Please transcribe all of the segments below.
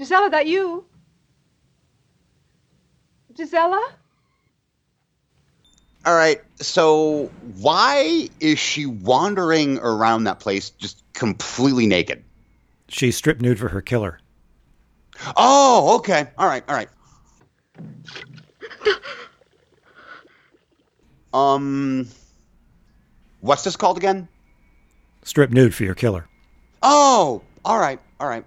Gisela, that you? Gisela? All right. So why is she wandering around that place just completely naked? She's stripped nude for her killer. Oh, okay. All right. All right. Um, what's this called again? Strip nude for your killer. Oh, all right. All right.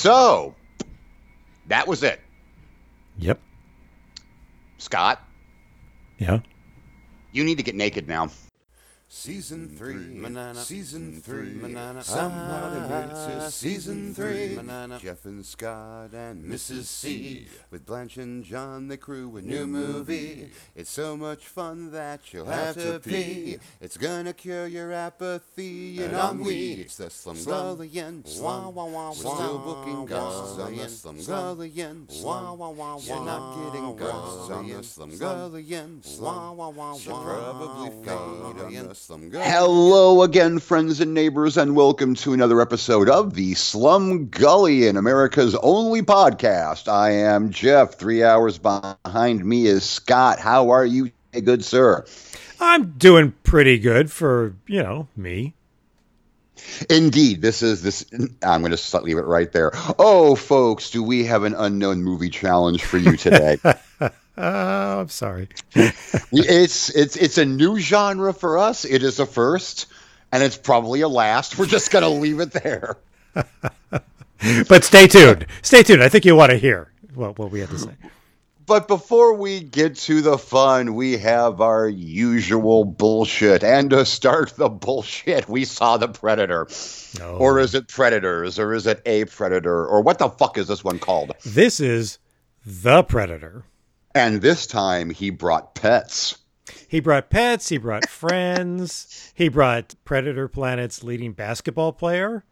So, that was it. Yep. Scott, Yeah. you need to get naked now. Season three, season three, somehow it's season three. Jeff and Scott and Mrs. C. With Blanche and John, they crew a new movie. It's so much fun that you'll have to pee. It's gonna cure your apathy and ennui. It's the Slumgullion Slum. We're still booking ghosts on the Slumgullion Slum. You're not getting ghosts on the Slumgullion Slum. Should probably feed on the Slumgullion Hello again, friends and neighbors, and welcome to another episode of the Slumgullion America's only podcast. I am Jeff. Three hours behind me is Scott. How are you, good sir? I'm doing pretty good for, you know, me. Indeed, this is this. I'm going to leave it right there. Oh, folks, do we have an unknown movie challenge for you today? Oh, I'm sorry. it's it's it's a new genre for us. It is a first, and it's probably a last. We're just going to leave it there. But stay tuned. Stay tuned. I think you want to hear what, what we have to say. But before we get to the fun, we have our usual bullshit. And to start the bullshit, we saw the Predator. No. Or is it Predators? Or is it a Predator? Or what the fuck is this one called? This is The Predator. And this time he brought pets. He brought pets, he brought friends, he brought Predator Planet's leading basketball player.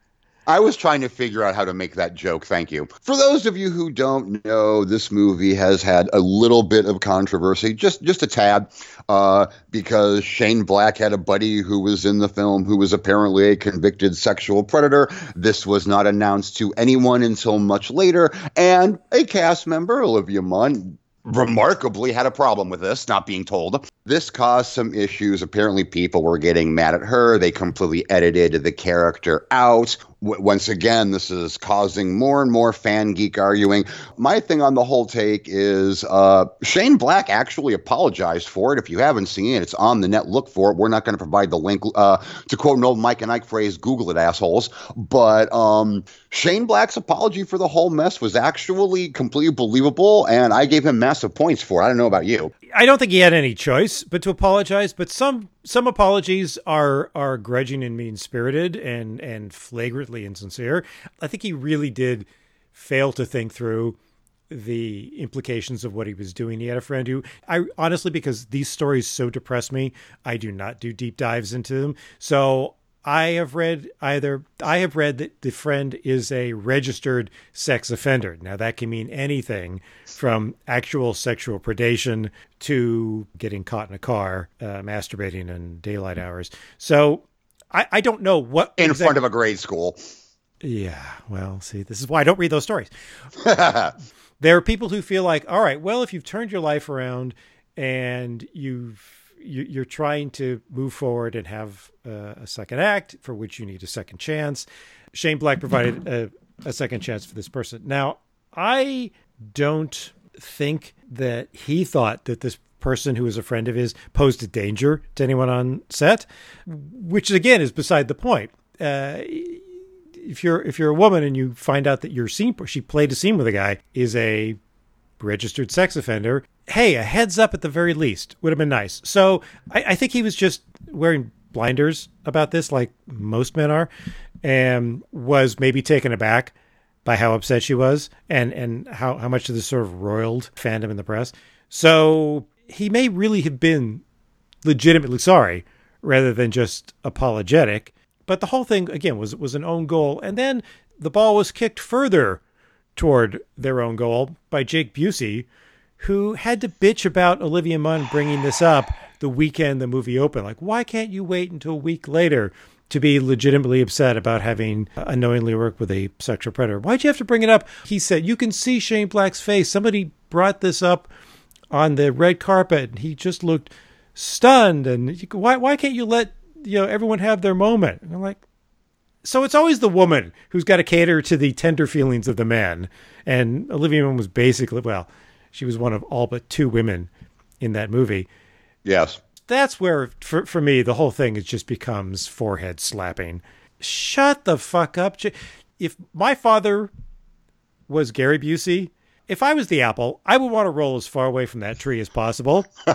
I was trying to figure out how to make that joke. Thank you. For those of you who don't know, this movie has had a little bit of controversy, just just a tad, uh, because Shane Black had a buddy who was in the film who was apparently a convicted sexual predator. This was not announced to anyone until much later, and a cast member, Olivia Munn, remarkably had a problem with this not being told. This caused some issues. Apparently, people were getting mad at her. They completely edited the character out. W- once again, this is causing more and more fan geek arguing. My thing on the whole take is uh, Shane Black actually apologized for it. If you haven't seen it, it's on the net. Look for it. We're not going to provide the link. Uh, to quote an old Mike and Ike phrase, Google it, assholes. But um, Shane Black's apology for the whole mess was actually completely believable, and I gave him massive points for it. I don't know about you. I don't think he had any choice but to apologize, but some some apologies are are grudging and mean spirited and and flagrantly insincere. I think he really did fail to think through the implications of what he was doing. He had a friend who I honestly because these stories so depress me, I do not do deep dives into them. So I have read either I have read that the friend is a registered sex offender. Now that can mean anything from actual sexual predation to getting caught in a car, uh, masturbating in daylight hours. So I, I don't know what In exact- front of a grade school. yeah, well, see, this is why I don't read those stories. there are people who feel like, all right, well, if you've turned your life around and you've you, you're trying to move forward and have a second act for which you need a second chance. Shane Black provided a, a second chance for this person. Now, I don't think that he thought that this person who was a friend of his posed a danger to anyone on set, which again is beside the point. Uh, if you're if you're a woman and you find out that your scene she played a scene with a guy is a registered sex offender, hey, a heads up at the very least would have been nice. So I, I think he was just wearing blinders about this, like most men are, and was maybe taken aback by how upset she was and and how how much of this sort of roiled fandom in the press. So he may really have been legitimately sorry rather than just apologetic. But the whole thing again was was an own goal, and then the ball was kicked further toward their own goal by Jake Busey, who had to bitch about Olivia Munn bringing this up the weekend the movie opened. Like, why can't you wait until a week later to be legitimately upset about having uh, unknowingly worked with a sexual predator? Why'd you have to bring it up? He said, You can see Shane Black's face. Somebody brought this up on the red carpet, and he just looked stunned. And why, why can't you let you know everyone have their moment? And I'm like, so it's always the woman who's got to cater to the tender feelings of the man. And Olivia Munn was basically, well, she was one of all but two women in that movie. Yes. That's where, for, for me, the whole thing is just becomes forehead slapping. Shut the fuck up. If my father was Gary Busey, if I was the apple, I would want to roll as far away from that tree as possible.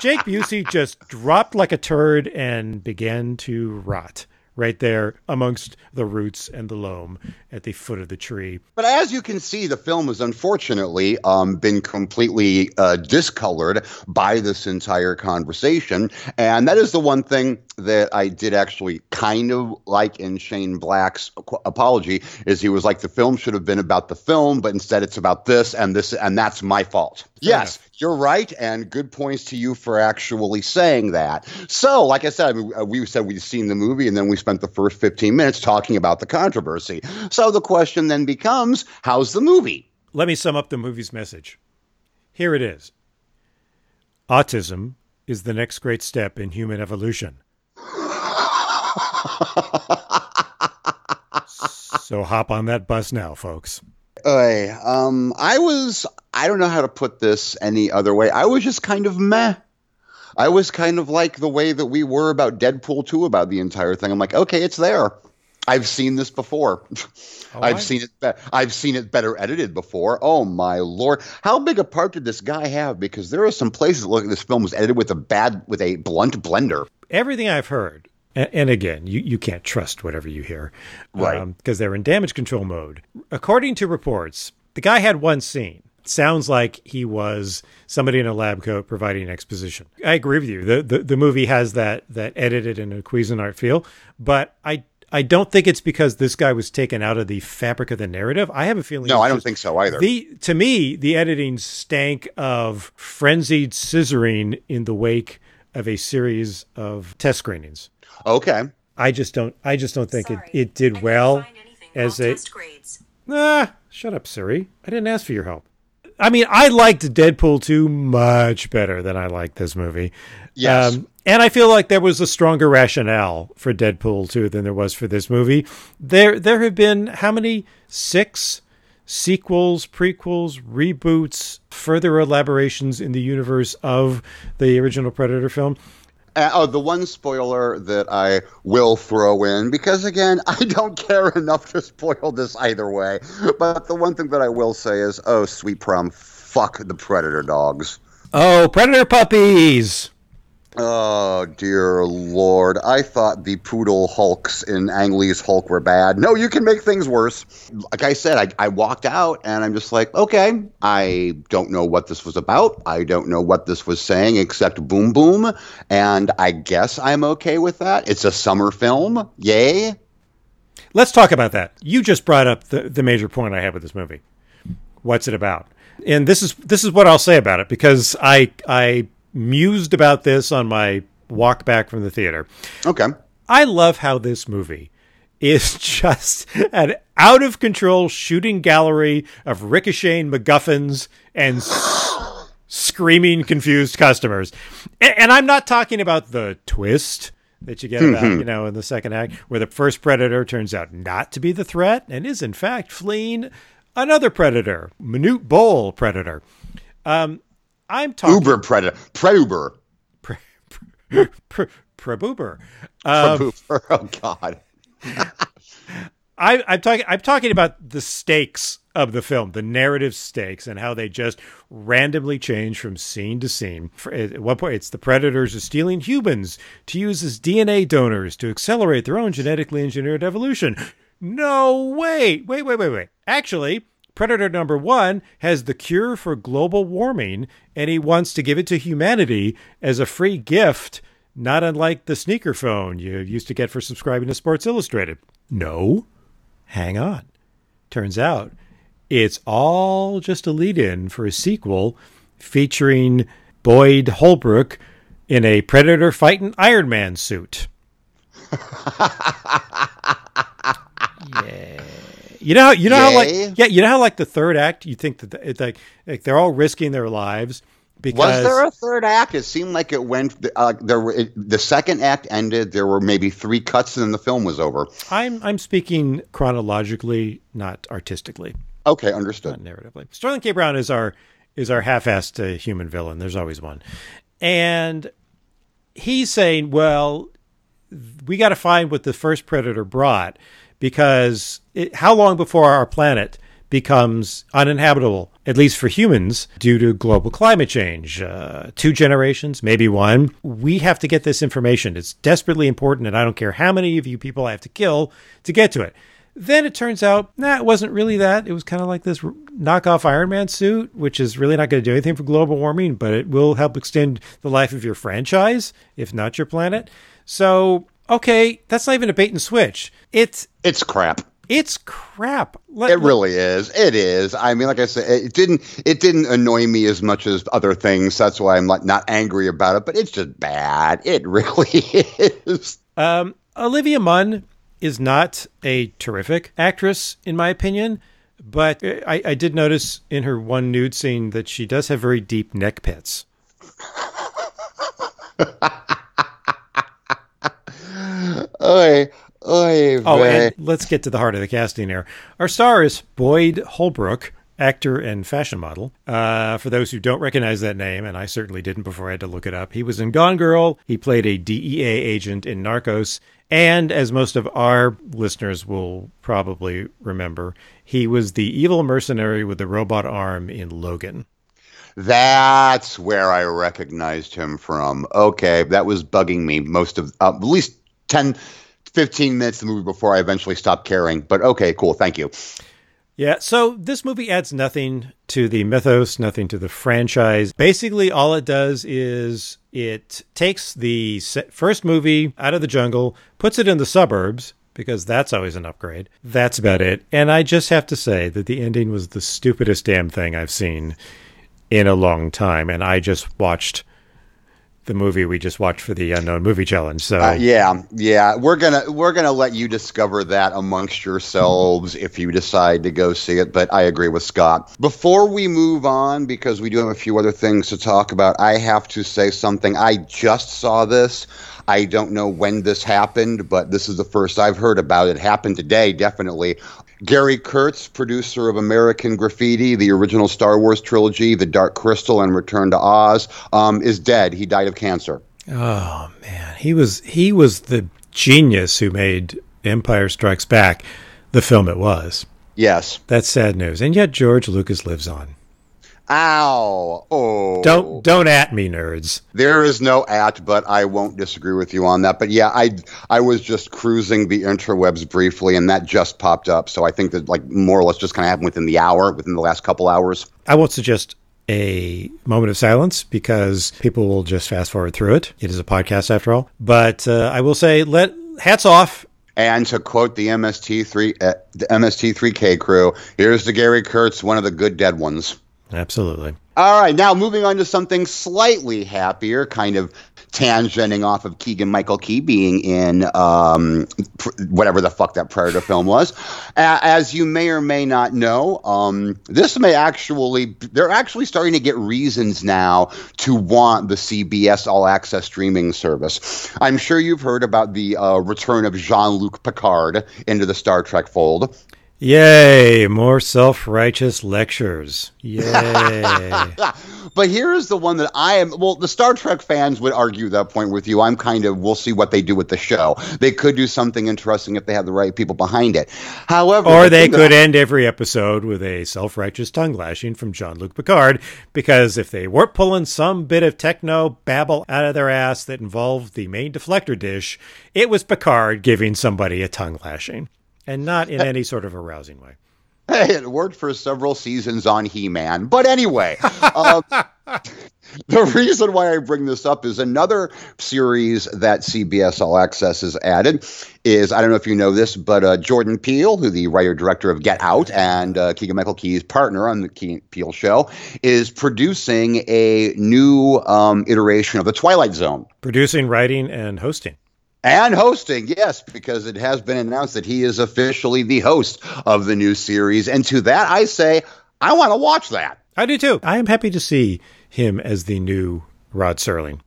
Jake Busey just dropped like a turd and began to rot right there amongst the roots and the loam at the foot of the tree. But as you can see, the film has unfortunately um, been completely uh, discolored by this entire conversation. And that is the one thing that I did actually kind of like in Shane Black's apology is he was like the film should have been about the film, but instead it's about this and this and that's my fault. Fair yes, enough. you're right, and good points to you for actually saying that. So, like I said, uh, we said we'd seen the movie, and then we spent the first 15 minutes talking about the controversy. So the question then becomes, how's the movie? Let me sum up the movie's message. Here it is. Autism is the next great step in human evolution. so hop on that bus now, folks. Uh, um, I was, I don't know how to put this any other way. I was just kind of meh. I was kind of like the way that we were about Deadpool 2 about the entire thing. I'm like, okay, it's there. I've seen this before. I've seen it. Be- I've seen it better edited before. Oh my lord! How big a part did this guy have? Because there are some places. Look, this film was edited with a bad, with a blunt blender. Everything I've heard and again, you, you can't trust whatever you hear. Right. Because um, they're in damage control mode. According to reports, the guy had one scene. Sounds like he was somebody in a lab coat providing exposition. I agree with you. The, the, the movie has that, that edited and a Cuisinart feel, but I I don't think it's because this guy was taken out of the fabric of the narrative. I have a feeling. No, I don't think so either. The to me, the editing stank of frenzied scissoring in the wake of a series of test screenings. Okay. I just don't. I just don't think Sorry, it, it did well as a. Ah, shut up, Siri. I didn't ask for your help. I mean, I liked Deadpool 2 much better than I liked this movie. Yes. Um, and I feel like there was a stronger rationale for Deadpool 2 than there was for this movie. There there have been how many? Six sequels, prequels, reboots, further elaborations in the universe of the original Predator film. Uh, oh, the one spoiler that I will throw in, because again, I don't care enough to spoil this either way. But the one thing that I will say is, oh, sweet prom, fuck the predator dogs. Oh, predator puppies! Oh dear lord! I thought the poodle hulks in Ang Lee's Hulk were bad. No, you can make things worse. Like I said, I, I walked out and I'm just like, okay, I don't know what this was about. I don't know what this was saying except boom boom, and I guess I'm okay with that. It's a summer film, yay. Let's talk about that. You just brought up the, the major point I have with this movie. What's it about? And this is this is what I'll say about it because I I mused about this on my walk back from the theater. Okay. I love how this movie is just an out of control shooting gallery of ricocheting MacGuffins and s- screaming confused customers. And, and, I'm not talking about the twist that you get about, mm-hmm. you know, in the second act, where the first predator turns out not to be the threat and is in fact fleeing another predator, minute Bol predator. Um, I'm talking Uber predator, Preuber, pre, pre, pre, Prebuber. Um, Oh God. I, I'm talking. I'm talking about the stakes of the film, the narrative stakes, and how they just randomly change from scene to scene. At one point, it's the predators are stealing humans to use as DNA donors to accelerate their own genetically engineered evolution. No, wait, wait, wait, wait, wait. Actually, Predator number one has the cure for global warming, and he wants to give it to humanity as a free gift, not unlike the sneaker phone you used to get for subscribing to Sports Illustrated. No, hang on. Turns out it's all just a lead in for a sequel featuring Boyd Holbrook in a Predator fighting Iron Man suit. yeah. You know, you know how like yeah, you know how like the third act, you think that it's like like they're all risking their lives because Was there a third act? It seemed like it went. Uh, there were it, the second act ended. There were maybe three cuts, and then the film was over. I'm I'm speaking chronologically, not artistically, Okay, understood. not narratively. Sterling K. Brown is our is our half-assed uh, human villain. There's always one, and he's saying, "Well, we got to find what the first predator brought because it, how long before our planet becomes uninhabitable, at least for humans, due to global climate change? Uh, two generations, maybe one. We have to get this information. It's desperately important, and I don't care how many of you people I have to kill to get to it. Then it turns out, nah, it wasn't really that. It was kind of like this knockoff Iron Man suit, which is really not going to do anything for global warming, but it will help extend the life of your franchise, if not your planet. So, okay, that's not even a bait and switch. It's It's crap. it's crap. Let- It really is. It is. I mean, like I said, it didn't. It didn't annoy me as much as other things. That's why I'm like not angry about it. But it's just bad. It really is. Um, Olivia Munn is not a terrific actress, in my opinion, but I, I did notice in her one nude scene that she does have very deep neck pits. Oy, oy, Oh, and let's get to the heart of the casting here. Our star is Boyd Holbrook, actor and fashion model. Uh, for those who don't recognize that name, and I certainly didn't before I had to look it up, he was in Gone Girl. He played a DEA agent in Narcos. And as most of our listeners will probably remember, he was the evil mercenary with the robot arm in Logan. That's where I recognized him from. Okay, that was bugging me most of uh, at least 10, 15 minutes of the movie before I eventually stopped caring. But okay, cool. Thank you. Yeah, so this movie adds nothing to the mythos, nothing to the franchise. Basically, all it does is it takes the first movie out of the jungle, puts it in the suburbs, because that's always an upgrade. That's about it. And I just have to say that the ending was the stupidest damn thing I've seen in a long time. And I just watched the movie we just watched for the Unknown Movie Challenge. So Uh, yeah, yeah, we're gonna we're gonna let you discover that amongst yourselves if you decide to go see it. But I agree with Scott. Before we move on, because we do have a few other things to talk about, I have to say something. I just saw this. I don't know when this happened, but this is the first I've heard about it. Happened today, definitely. Gary Kurtz, producer of American Graffiti, the original Star Wars trilogy, The Dark Crystal, and Return to Oz, um, is dead. He died of cancer. Oh man, he was he was the genius who made Empire Strikes Back the film it was. Yes. That's sad news. And yet George Lucas lives on. Ow. Oh. Don't don't at me, nerds. There is no at, but I won't disagree with you on that. But yeah, I I was just cruising the interwebs briefly, and that just popped up. So I think that like more or less just kind of happened within the hour, within the last couple hours. I won't suggest a moment of silence because people will just fast forward through it. It is a podcast after all. But uh, I will say, let hats off. And to quote the MST3 uh, the MST3K crew, here's to Gary Kurtz, one of the good dead ones. Absolutely. All right, now moving on to something slightly happier, kind of tangenting off of Keegan Michael Key being in um, pr- whatever the fuck that Predator film was. A- as you may or may not know, um, this may actually, they're actually starting to get reasons now to want the CBS All Access streaming service. I'm sure you've heard about the uh, return of Jean Luc Picard into the Star Trek fold. Yay! More self-righteous lectures. Yay! But here is the one that I am. Well, the Star Trek fans would argue that point with you. I'm kind of. We'll see what they do with the show. They could do something interesting if they have the right people behind it. However, or the they could end every episode with a self-righteous tongue lashing from Jean-Luc Picard, because if they weren't pulling some bit of techno babble out of their ass that involved the main deflector dish, it was Picard giving somebody a tongue lashing, and not in any sort of arousing way. Hey, it worked for several seasons on He Man. But anyway, um, the reason why I bring this up is another series that CBS All Access has added is I don't know if you know this, but uh, Jordan Peele, who the writer director of Get Out and uh, Keegan Michael Key's partner on the Key- Peele show, is producing a new um, iteration of the Twilight Zone. Producing, writing, and hosting. And hosting, yes, because it has been announced that he is officially the host of the new series. And to that, I say, I want to watch that. I do too. I am happy to see him as the new Rod Serling.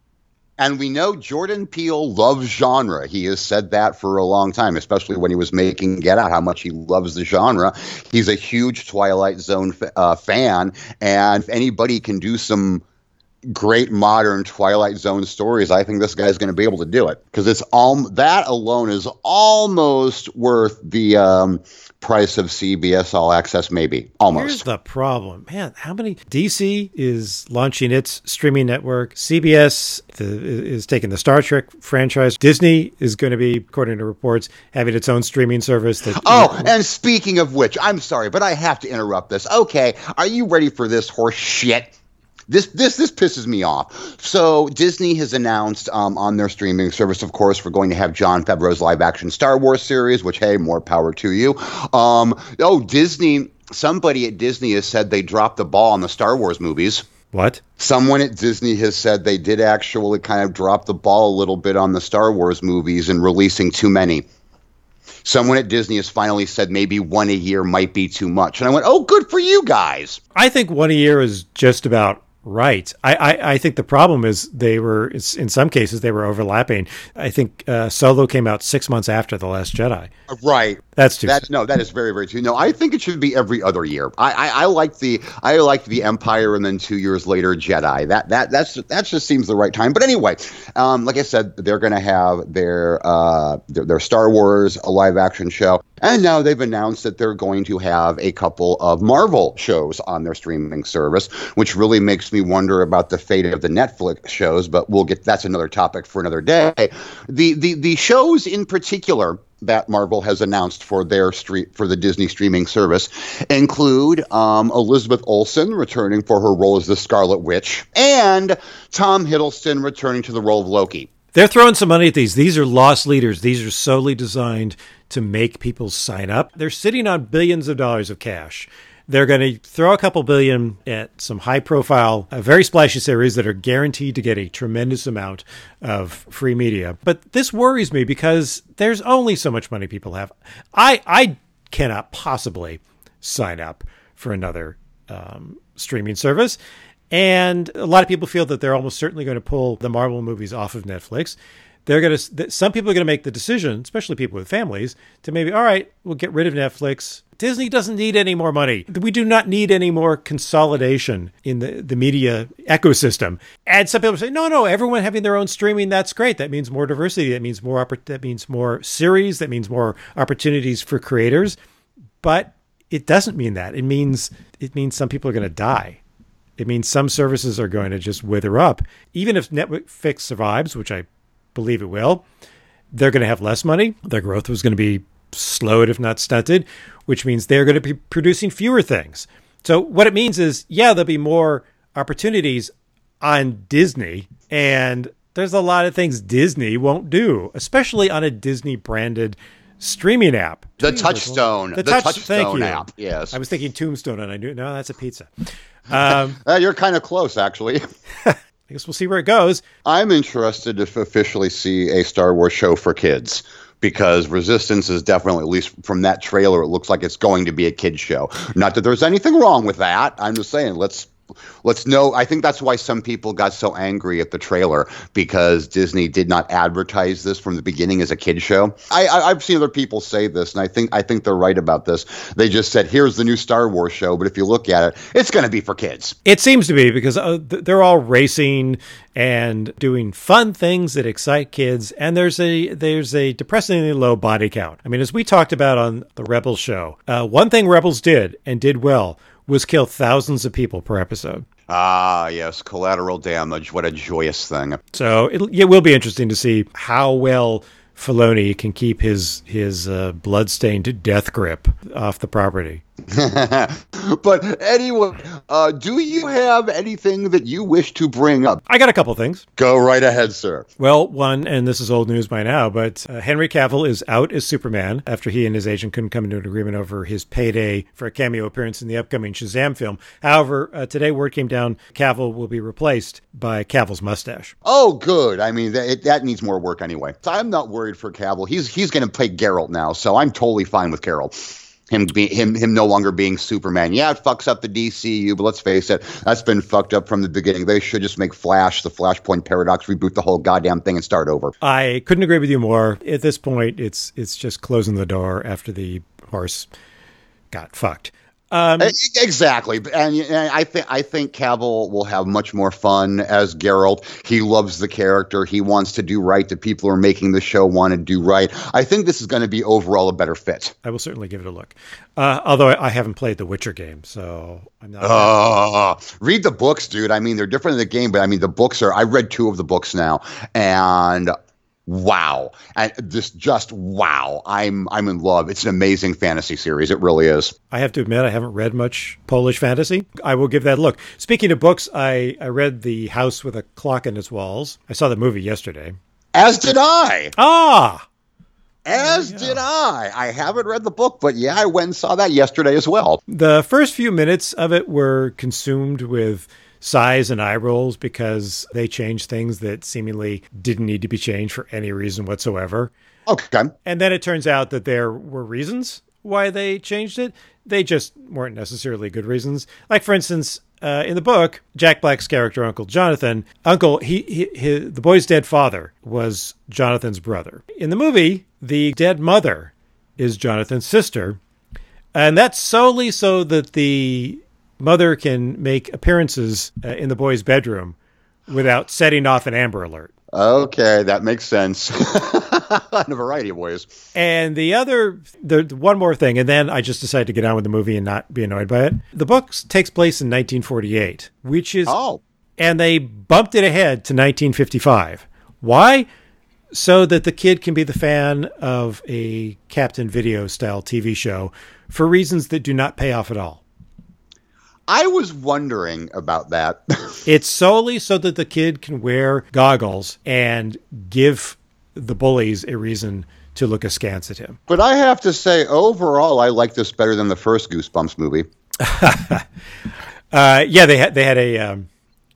And we know Jordan Peele loves genre. He has said that for a long time, especially when he was making Get Out, how much he loves the genre. He's a huge Twilight Zone uh, fan. And if anybody can do some great modern Twilight Zone stories, I think this guy's going to be able to do it because it's all that alone is almost worth the um, price of CBS All Access, maybe almost. Here's the problem, man. How many DC is launching its streaming network? CBS the, is taking the Star Trek franchise. Disney is going to be, according to reports, having its own streaming service. That, oh, you know, and speaking of which, I'm sorry, but I have to interrupt this. Okay, are you ready for this horse shit? This this this pisses me off. So Disney has announced um, on their streaming service, of course, we're going to have Jon Favreau's live action Star Wars series. Which hey, more power to you. Um, oh, Disney. Somebody at Disney has said they dropped the ball on the Star Wars movies. What? Someone at Disney has said they did actually kind of drop the ball a little bit on the Star Wars movies and releasing too many. Someone at Disney has finally said maybe one a year might be too much. And I went, oh, good for you guys. I think one a year is just about Right. I, I, I, think the problem is they were, in some cases, they were overlapping. I think uh, Solo came out six months after The Last Jedi. Right. That's too. That's no. That is very very true. No, I think it should be every other year. I I, I like the I like the Empire, and then two years later Jedi. That that that's that just seems the right time. But anyway, um, like I said, they're going to have their uh their, their Star Wars a live action show, and now they've announced that they're going to have a couple of Marvel shows on their streaming service, which really makes me wonder about the fate of the Netflix shows. But we'll get that's another topic for another day. The the the shows in particular that Marvel has announced for their street for the Disney streaming service include um, Elizabeth Olsen returning for her role as the Scarlet Witch and Tom Hiddleston returning to the role of Loki. They're throwing some money at these. These are loss leaders. These are solely designed to make people sign up. They're sitting on billions of dollars of cash. They're going to throw a couple billion at some high profile, uh, very splashy series that are guaranteed to get a tremendous amount of free media. But this worries me because there's only so much money people have. I, I cannot possibly sign up for another um, streaming service. And a lot of people feel that they're almost certainly going to pull the Marvel movies off of Netflix they're going to some people are going to make the decision especially people with families to maybe all right we'll get rid of netflix disney doesn't need any more money. We do not need any more consolidation in the, the media ecosystem. And some people say no no everyone having their own streaming that's great. That means more diversity. That means more that means more series. That means more opportunities for creators. But it doesn't mean that. It means it means some people are going to die. It means some services are going to just wither up. Even if netflix survives which i believe it will. They're going to have less money. Their growth was going to be slowed, if not stunted, which means they're going to be producing fewer things. So, what it means is, yeah, there'll be more opportunities on Disney, and there's a lot of things Disney won't do, especially on a Disney branded streaming app. The Touchstone. The, the touch, Touchstone app. Yes. I was thinking Tombstone, and I knew no, that's a pizza. Um, uh, you're kind of close, actually. I guess we'll see where it goes. I'm interested to officially see a Star Wars show for kids because Resistance is definitely, at least from that trailer, it looks like it's going to be a kid show. Not that there's anything wrong with that. I'm just saying, let's let's know. I think that's why some people got so angry at the trailer because Disney did not advertise this from the beginning as a kid show. I, I, have seen other people say this, and I think I think they're right about this. They just said, "Here's the new Star Wars show," but if you look at it, it's going to be for kids. It seems to be because uh, they're all racing and doing fun things that excite kids, and there's a there's a depressingly low body count. I mean, as we talked about on the Rebels show, uh, one thing Rebels did and did well was kill thousands of people per episode. Ah, yes, collateral damage. What a joyous thing. So it, it will be interesting to see how well Filoni can keep his his uh, bloodstained death grip off the property. but anyway, uh, do you have anything that you wish to bring up? I got a couple things. Go right ahead, sir. Well, one, and this is old news by now, but uh, Henry Cavill is out as Superman after he and his agent couldn't come into an agreement over his payday for a cameo appearance in the upcoming Shazam film. However, uh, today word came down Cavill will be replaced by Cavill's mustache. Oh, good. I mean, that, that needs more work anyway. I'm not worried for Cavill. He's he's going to play Geralt now, so I'm totally fine with Carol him be, him him no longer being Superman. Yeah, it fucks up the DCU, but let's face it, that's been fucked up from the beginning. They should just make Flash the Flashpoint paradox, reboot the whole goddamn thing, and start over. I couldn't agree with you more. At this point, it's it's just closing the door after the horse got fucked. Um, exactly, and, and, I think I think Cavill will have much more fun as Geralt. He loves the character. He wants to do right. The people who are making the show want to do right. I think this is going to be overall a better fit. I will certainly give it a look. Uh, although I haven't played the Witcher game, so I'm not. Uh, read the books, dude. I mean, they're different in the game, but I mean, the books are. I read two of the books now, and wow. And this just wow. I'm i'm in love. It's an amazing fantasy series. It really is. I have to admit i haven't read much polish fantasy. I will give that a look. Speaking of books i i read the house with a clock in its walls. I saw the movie yesterday. As did i. Ah! As yeah. did I. I haven't read the book, but yeah, I went and saw that yesterday as well. The first few minutes of it were consumed with sighs and eye rolls because they changed things that seemingly didn't need to be changed for any reason whatsoever. Okay. And then it turns out that there were reasons why they changed it. They just weren't necessarily good reasons. Like, for instance, uh, in the book, Jack Black's character, Uncle Jonathan, Uncle, he, he, he, the boy's dead father was Jonathan's brother. In the movie, the dead mother is Jonathan's sister, and that's solely so that the mother can make appearances uh, in the boy's bedroom without setting off an Amber Alert. Okay, that makes sense in a variety of ways. And the other, the, one more thing, and then I just decided to get on with the movie and not be annoyed by it. The book takes place in 1948, which is oh, and they bumped it ahead to 1955. Why? So that the kid can be the fan of a Captain Video style TV show for reasons that do not pay off at all. I was wondering about that. it's solely so that the kid can wear goggles and give the bullies a reason to look askance at him. But I have to say, overall, I like this better than the first Goosebumps movie. uh, yeah, they had they had a um,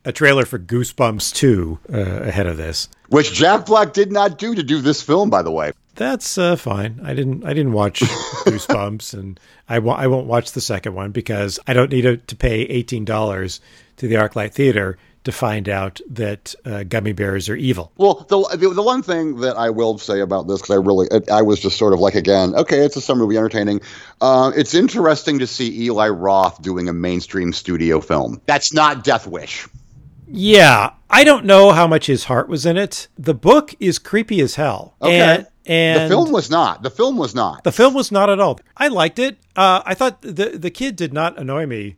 a trailer for Goosebumps two uh, ahead of this, which Jack Black did not do to do this film, by the way. That's uh, fine. I didn't. I didn't watch Goosebumps, and I won't watch the second one because I don't need a, to pay eighteen dollars to the ArcLight Theater to find out that uh, gummy bears are evil. Well, the, the, the one thing that I will say about this, because I really, I was just sort of like, again, okay, it's a summer movie, entertaining. Uh, it's interesting to see Eli Roth doing a mainstream studio film. That's not Death Wish. Yeah, I don't know how much his heart was in it. The book is creepy as hell. Okay. And, and the film was not. The film was not. The film was not at all. I liked it. Uh, I thought the the kid did not annoy me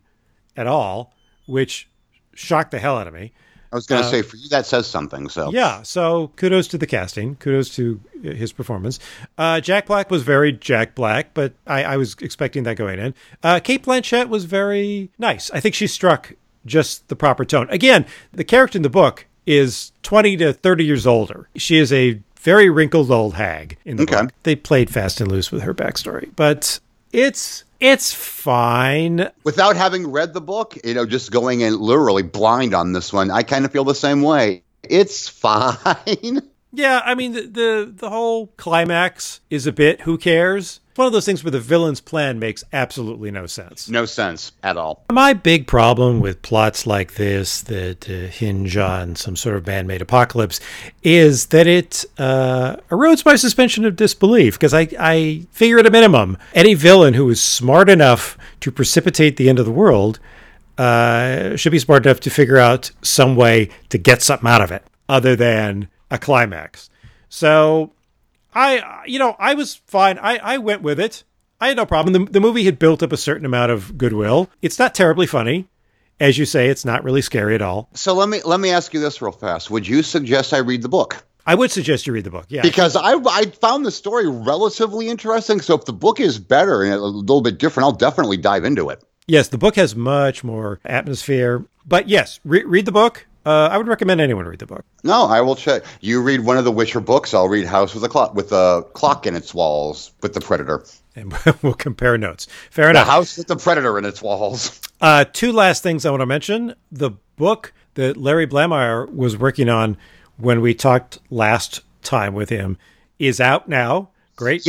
at all, which shocked the hell out of me. I was going to uh, say for you that says something. So yeah. So kudos to the casting. Kudos to his performance. Uh, Jack Black was very Jack Black, but I, I was expecting that going in. Uh, Cate Blanchett was very nice. I think she struck just the proper tone. Again, the character in the book is 20 to 30 years older. She is a very wrinkled old hag in the okay. book. They played fast and loose with her backstory, but it's it's fine. Without having read the book, you know, just going in literally blind on this one, I kind of feel the same way. It's fine. Yeah, I mean the, the the whole climax is a bit who cares. It's one of those things where the villain's plan makes absolutely no sense. No sense at all. My big problem with plots like this that uh, hinge on some sort of man-made apocalypse is that it uh, erodes my suspension of disbelief because I I figure at a minimum any villain who is smart enough to precipitate the end of the world uh, should be smart enough to figure out some way to get something out of it other than a climax. So I, you know, I was fine. I, I went with it. I had no problem. The, the movie had built up a certain amount of goodwill. It's not terribly funny. As you say, it's not really scary at all. So let me let me ask you this real fast. Would you suggest I read the book? I would suggest you read the book. Yeah. Because I, I found the story relatively interesting. So if the book is better and a little bit different, I'll definitely dive into it. Yes, the book has much more atmosphere. But yes, re- read the book. Uh, I would recommend anyone read the book. No, I will check. You read one of the Witcher books. I'll read House with a Clock with a clock in its walls with the Predator. And we'll compare notes. Fair The enough. House with the Predator in its walls. Uh, two last things I want to mention. The book that Larry Blamire was working on when we talked last time with him is out now. Great.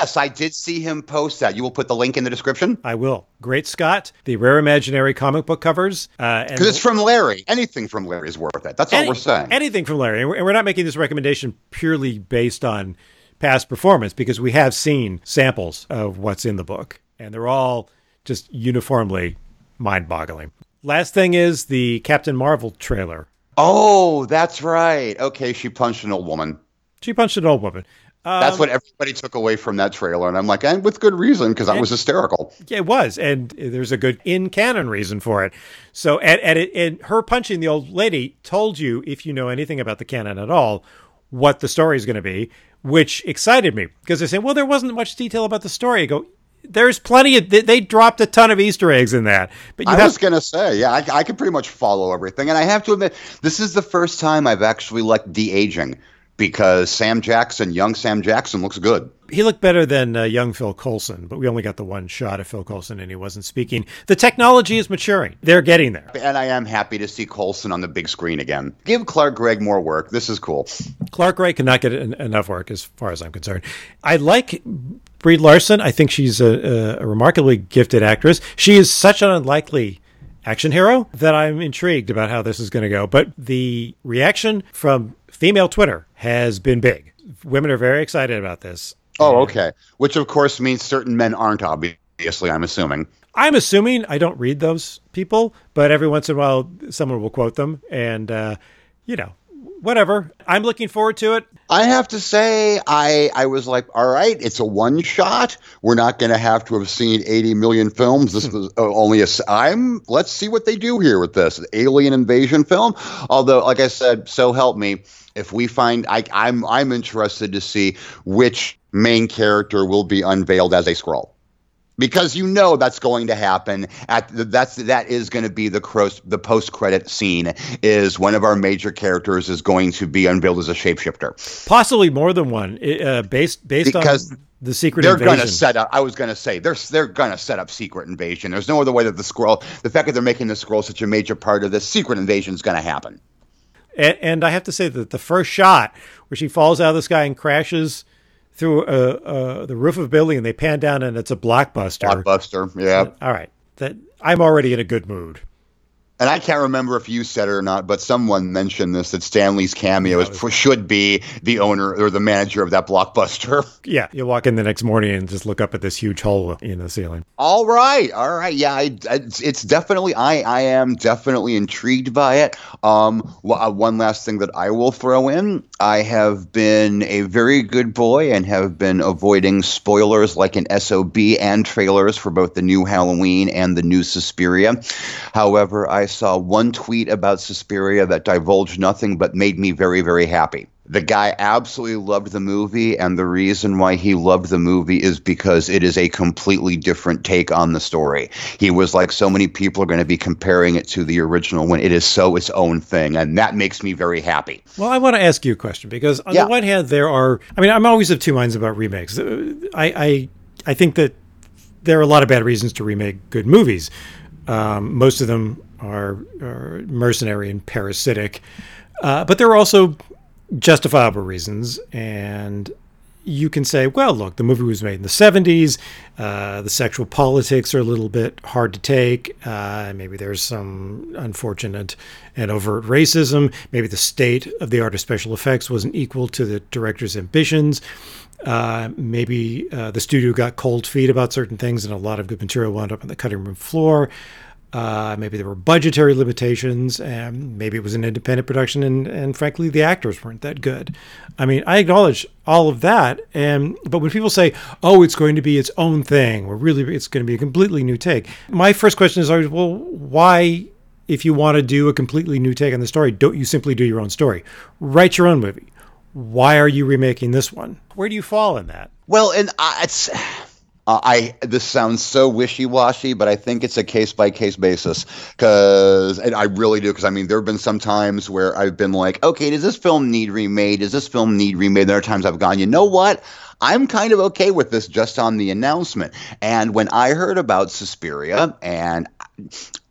Yes, I did see him post that. You will put the link in the description I will. Great Scott, the rare imaginary comic book covers. Uh, because it's from Larry. Anything from Larry is worth it. That's all we're saying. Anything from Larry. And we're not making this recommendation purely based on past performance because we have seen samples of what's in the book, and they're all just uniformly mind boggling. Last thing is the Captain Marvel trailer. oh, that's right. Okay, she punched an old woman. She punched an old woman. Um, That's what everybody took away from that trailer, and I'm like, and with good reason because I was hysterical. Yeah, it was, and there's a good in canon reason for it. So, and and, it, and her punching the old lady told you, if you know anything about the canon at all, what the story is going to be, which excited me because they say, well, there wasn't much detail about the story. I go, there's plenty of they, they dropped a ton of Easter eggs in that, but you I have was gonna say, yeah, I, I could pretty much follow everything, and I have to admit, this is the first time I've actually liked de aging because Sam Jackson, young Sam Jackson, looks good. he looked better than uh, young Phil Coulson, but we only got the one shot of Phil Coulson and he wasn't speaking. The technology is maturing; they're getting there. And I am happy to see Coulson on the big screen again. Give Clark Gregg more work. This is cool. Clark Gregg cannot get en- enough work, as far as I'm concerned. I like Brie Larson. I think she's a, a remarkably gifted actress. She is such an unlikely action hero that I'm intrigued about how this is going to go. But the reaction from female Twitter has been big. Women are very excited about this. Oh, okay. Which of course means certain men aren't. Obviously, I'm assuming. I'm assuming I don't read those people, but every once in a while someone will quote them, and uh, you know, whatever. I'm looking forward to it. I have to say, I I was like, all right, it's a one shot. We're not going to have to have seen 80 million films. This was uh, only a. I'm. Let's see what they do here with this alien invasion film. Although, like I said, so help me, if we find, I, I'm I'm interested to see which main character will be unveiled as a Skrull. Because you know that's going to happen. At the, that's that is going to be the cross, the post credit scene. Is one of our major characters is going to be unveiled as a shapeshifter. Possibly more than one, uh, based based Because on the secret they're invasion. going to set up. I was going to say they're they're going to set up secret invasion. There's no other way that the Skrull, the fact that they're making the Skrull such a major part of this secret invasion is going to happen. and, and I have to say that the first shot where she falls out of the sky and crashes through uh, uh, the roof of a building, and they pan down, and it's a blockbuster. Blockbuster, yeah. All right, that I'm already in a good mood. And I can't remember if you said it or not, but someone mentioned this that Stan Lee's cameo is, should be the owner or the manager of that blockbuster. Yeah, you walk in the next morning and just look up at this huge hole in the ceiling. All right, all right, yeah, I, I- it's, definitely I I am definitely intrigued by it. Um, uh, one last thing that I will throw in: I have been a very good boy and have been avoiding spoilers like an sob and trailers for both the new Halloween and the new Suspiria. However, I saw one tweet about Suspiria that divulged nothing but made me very very happy. The guy absolutely loved the movie, and the reason why he loved the movie is because it is a completely different take on the story. He was like, so many people are going to be comparing it to the original when it is so its own thing, and that makes me very happy. Well, I want to ask you a question because on Yeah. the one hand, there are. I mean, I'm always of two minds about remakes. I I I think that there are a lot of bad reasons to remake good movies. Um, most of them are, are mercenary and parasitic, uh, but there are also justifiable reasons. And you can say, well, look, the movie was made in the 70s. Uh, the sexual politics are a little bit hard to take. Uh, maybe there's some unfortunate and overt racism. Maybe the state of the art of special effects wasn't equal to the director's ambitions. Uh, maybe uh, the studio got cold feet about certain things, and a lot of good material wound up on the cutting room floor. Uh, maybe there were budgetary limitations, and maybe it was an independent production, and, and frankly, the actors weren't that good. I mean, I acknowledge all of that, and but when people say, "Oh, it's going to be its own thing," or really, it's going to be a completely new take, my first question is always, "Well, why?" If you want to do a completely new take on the story, don't you simply do your own story? Write your own movie Why are you remaking this one? Where do you fall in that? Well, and I, it's. Uh, I this sounds so wishy washy, but I think it's a case by case basis because I really do. Because I mean, there have been some times where I've been like, okay, does this film need remade? Does this film need remade? There are times I've gone, you know what? I'm kind of okay with this just on the announcement. And when I heard about Suspiria, and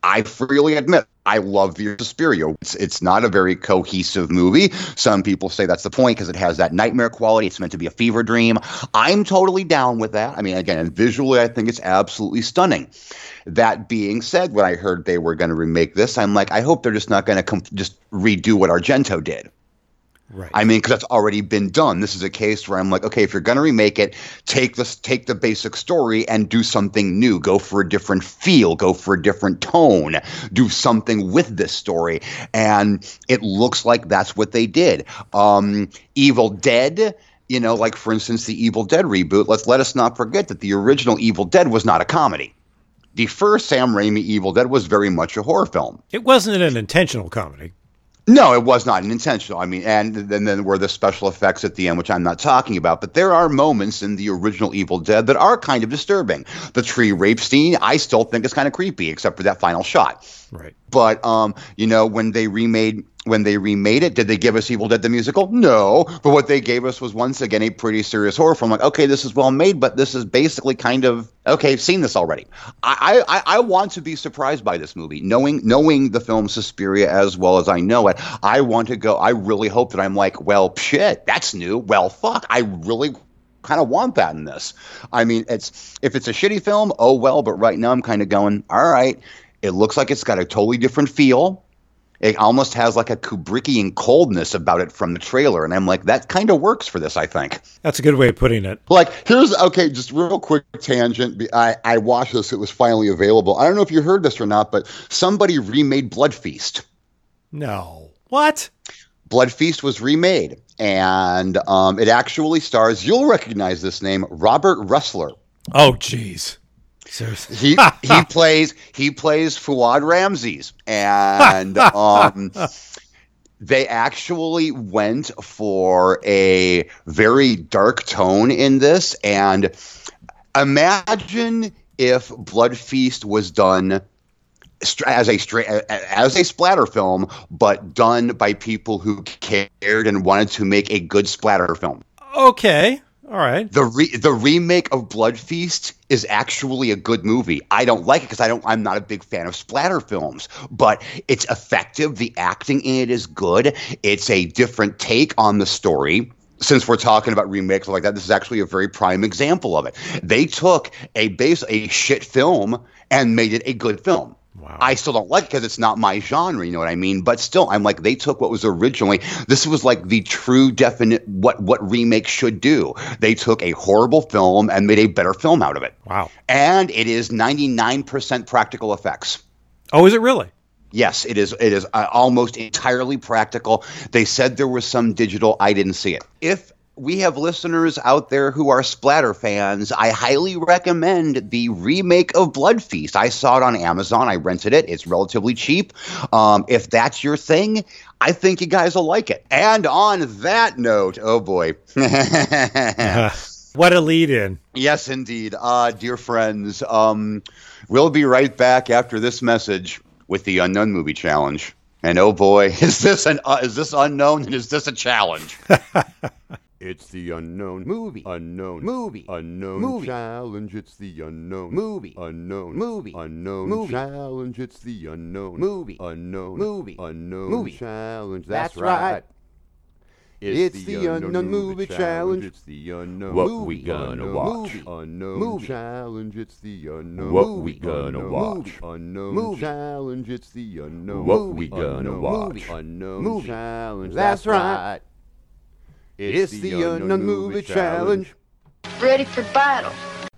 I freely admit I love the Suspiria. It's, it's not a very cohesive movie. Some people say that's the point because it has that nightmare quality. It's meant to be a fever dream. I'm totally down with that. I mean, again, visually, I think it's absolutely stunning. That being said, when I heard they were going to remake this, I'm like, I hope they're just not going to com- just redo what Argento did. Right. I mean, because that's already been done. This is a case where I'm like, okay, if you're going to remake it, take this, take the basic story and do something new. Go for a different feel. Go for a different tone. Do something with this story, and it looks like that's what they did. Um, Evil Dead. You know, like for instance, the Evil Dead reboot. Let's let us not forget that the original Evil Dead was not a comedy. The first Sam Raimi Evil Dead was very much a horror film. It wasn't an intentional comedy. No, it was not an intentional. I mean, and then then were the special effects at the end, which I'm not talking about. But there are moments in the original Evil Dead that are kind of disturbing. The tree rape scene, I still think is kind of creepy, except for that final shot. Right. But um, you know, when they remade when they remade it, did they give us Evil Dead the musical? No. But what they gave us was once again a pretty serious horror film. Like, okay, this is well made, but this is basically kind of okay. I've seen this already. I I, I want to be surprised by this movie, knowing knowing the film Suspiria as well as I know it. I want to go. I really hope that I'm like, well, shit, that's new. Well, fuck, I really kind of want that in this. I mean, it's if it's a shitty film, oh well. But right now, I'm kind of going, all right. It looks like it's got a totally different feel it almost has like a Kubrickian coldness about it from the trailer, and I'm like, that kind of works for this. I think that's a good way of putting it. Like, here's okay, just real quick tangent. I I watched this; it was finally available. I don't know if you heard this or not, but somebody remade Blood Feast. No, what? Blood Feast was remade, and um, it actually stars. You'll recognize this name, Robert Rusler. Oh, jeez. Seriously. he he plays he plays Fuad Ramses, and um, they actually went for a very dark tone in this. And imagine if Blood Feast was done as a as a splatter film, but done by people who cared and wanted to make a good splatter film. Okay. All right. The re- the remake of Blood Feast is actually a good movie. I don't like it because I don't. I'm not a big fan of splatter films, but it's effective. The acting in it is good. It's a different take on the story since we're talking about remakes like that, this is actually a very prime example of it. They took a base a shit film and made it a good film. Wow. I still don't like it because it's not my genre, you know what I mean? But still, I'm like, they took what was originally, this was like the true definite what what remakes should do. They took a horrible film and made a better film out of it. Wow. And it is 99% practical effects. Oh, is it really? Yes, it is. It is uh, almost entirely practical. They said there was some digital. I didn't see it. If we have listeners out there who are splatter fans, I highly recommend the remake of Blood Feast. I saw it on Amazon. I rented it. It's relatively cheap. Um, if that's your thing, I think you guys will like it. And on that note, oh boy. what a lead in. Yes, indeed. Uh, dear friends, um, we'll be right back after this message with the Unknown Movie Challenge. And oh boy, is this an uh, is this unknown and is this a challenge? It's the unknown movie. Unknown movie. Unknown movie. challenge. It's the unknown movie. Unknown movie. Unknown movie. challenge. It's the unknown movie. Unknown movie. Unknown movie challenge. That's, right. It's, it's the, the unknown, unknown movie challenge. It's the unknown what movie. we gonna unknown watch. Movie. Unknown movie challenge. It's the unknown what movie. we gonna watch. Unknown movie challenge. It's the unknown what we gonna watch. Unknown movie challenge. That's right. It's, it's the, the Unknown, unknown Movie, movie challenge. challenge. Ready for battle.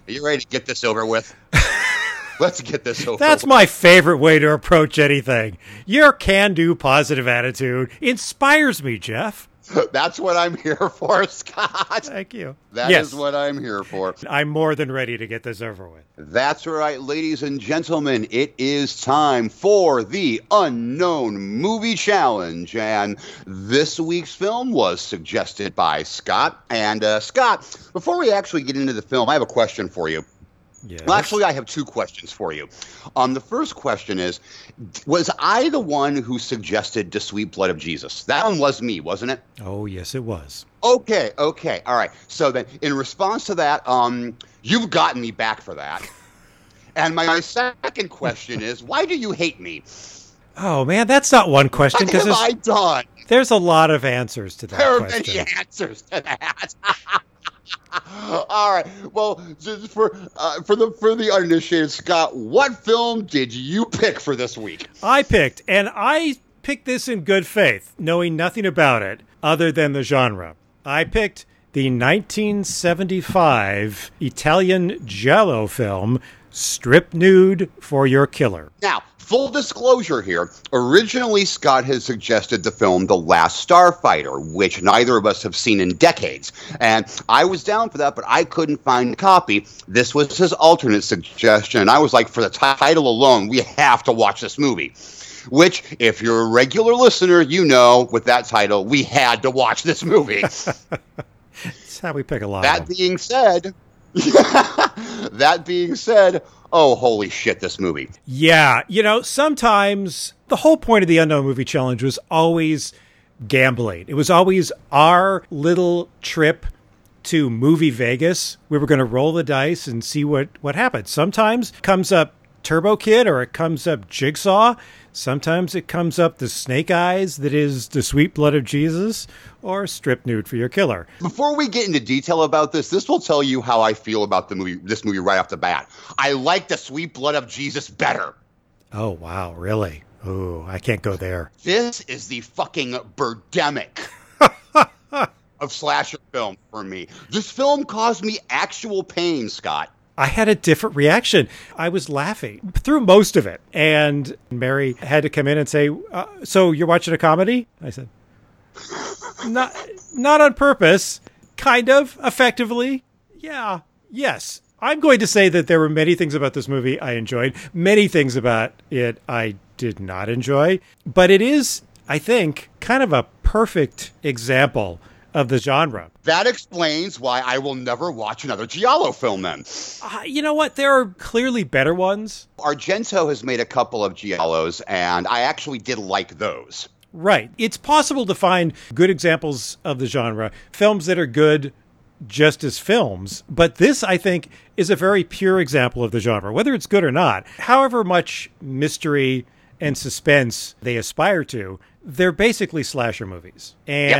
Are you ready to get this over with? Let's get this over. With. That's with. my favorite way to approach anything. Your can-do positive attitude inspires me, Jeff. That's what I'm here for, Scott. Thank you. That is yes, what I'm here for. I'm more than ready to get this over with. That's right, ladies and gentlemen. It is time for the Unknown Movie Challenge. And this week's film was suggested by Scott. And uh, Scott, before we actually get into the film, I have a question for you. Yes. Well, actually, I have two questions for you. Um, the first question is Was I the one who suggested The Sweet Blood of Jesus? That one was me, wasn't it? oh, yes, it was. Okay, okay, all right. So then, in response to that, um, you've gotten me back for that. And my, my second question is, why do you hate me? Oh man, that's not one question What because have there's, I done? there's a lot of answers to that There are question. many answers to that. all right. Well, just for uh, for the for the uninitiated, Scott, what film did you pick for this week? I picked, and I picked this in good faith, knowing nothing about it other than the genre. I picked the 1975 Italian Giallo film Strip Nude for Your Killer. Now, full disclosure here. Originally, Scott had suggested the film The Last Starfighter, which neither of us have seen in decades. And I was down for that, but I couldn't find a copy. This was his alternate suggestion. And I was like, for the title alone, we have to watch this movie. Which, if you're a regular listener, you know with that title, we had to watch this movie. That's how we pick a lot that being said, that being said, oh, holy shit, this movie. Yeah, you know, sometimes the whole point of the Unknown Movie Challenge was always gambling. It was always our little trip to movie Vegas. We were going to roll the dice and see what what happened. Sometimes comes up Turbo Kid or it comes up Jigsaw. Sometimes it comes up the Snake Eyes that is the sweet blood of Jesus or Strip Nude for Your Killer. Before we get into detail about this, this will tell you how I feel about the movie. This movie right off the bat. I like the sweet blood of Jesus better. Oh wow, really? Oh, I can't go there. This is the fucking birdemic of slasher film for me. This film caused me actual pain, Scott. I had a different reaction. I was laughing through most of it. And Mary had to come in and say, uh, So you're watching a comedy? I said, Not, not on purpose. Kind of, effectively. Yeah, yes. I'm going to say that there were many things about this movie I enjoyed, many things about it I did not enjoy. But it is, I think, kind of a perfect example of the genre. That explains why I will never watch another Giallo film then. Uh, you know what? There are clearly better ones. Argento has made a couple of Giallos, and I actually did like those. Right. It's possible to find good examples of the genre, films that are good just as films, but this, I think, is a very pure example of the genre, whether it's good or not. However much mystery and suspense they aspire to, they're basically slasher movies.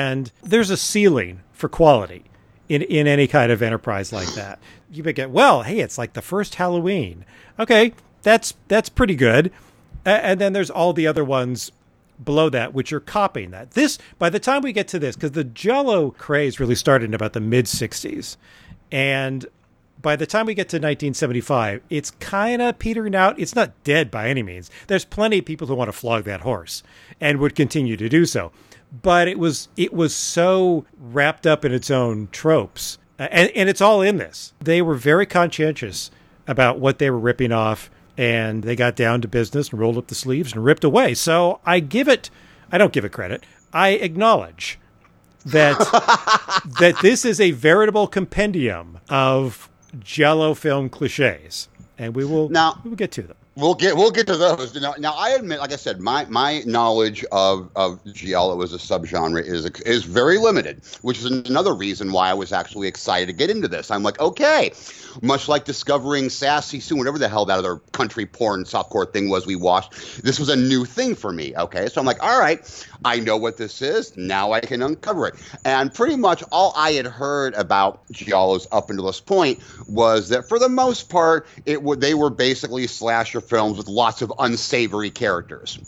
And there's a ceiling for quality in, in any kind of enterprise like that. You get, well, hey, it's like the first Halloween. Okay, that's that's pretty good. And then there's all the other ones below that, which are copying that. This, by the time we get to this, because the Giallo craze really started in about the mid 60s. And by the time we get to 1975, it's kind of petering out. It's not dead by any means. There's plenty of people who want to flog that horse and would continue to do so. But it was it was so wrapped up in its own tropes, uh, and, and it's all in this. They were very conscientious about what they were ripping off, and they got down to business and rolled up the sleeves and ripped away. So I give it, I don't give it credit. I acknowledge that that this is a veritable compendium of Giallo film cliches, and we will Now- we will get to them. We'll get we'll get to those. Now, now I admit, like I said, my my knowledge of of giallo as a subgenre is is very limited, which is another reason why I was actually excited to get into this. I'm like, okay, much like discovering Sassy Soon, whatever the hell that other country porn softcore thing was we watched, this was a new thing for me. Okay, so I'm like, all right, I know what this is. Now I can uncover it. And pretty much all I had heard about giallos up until this point was that for the most part, it would they were basically slasher films with lots of unsavory characters.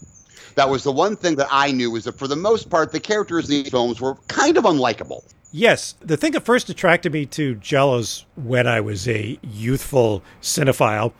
That was the one thing that I knew was that for the most part, the characters in these films were kind of unlikable. Yes, the thing that first attracted me to Giallos when I was a youthful cinephile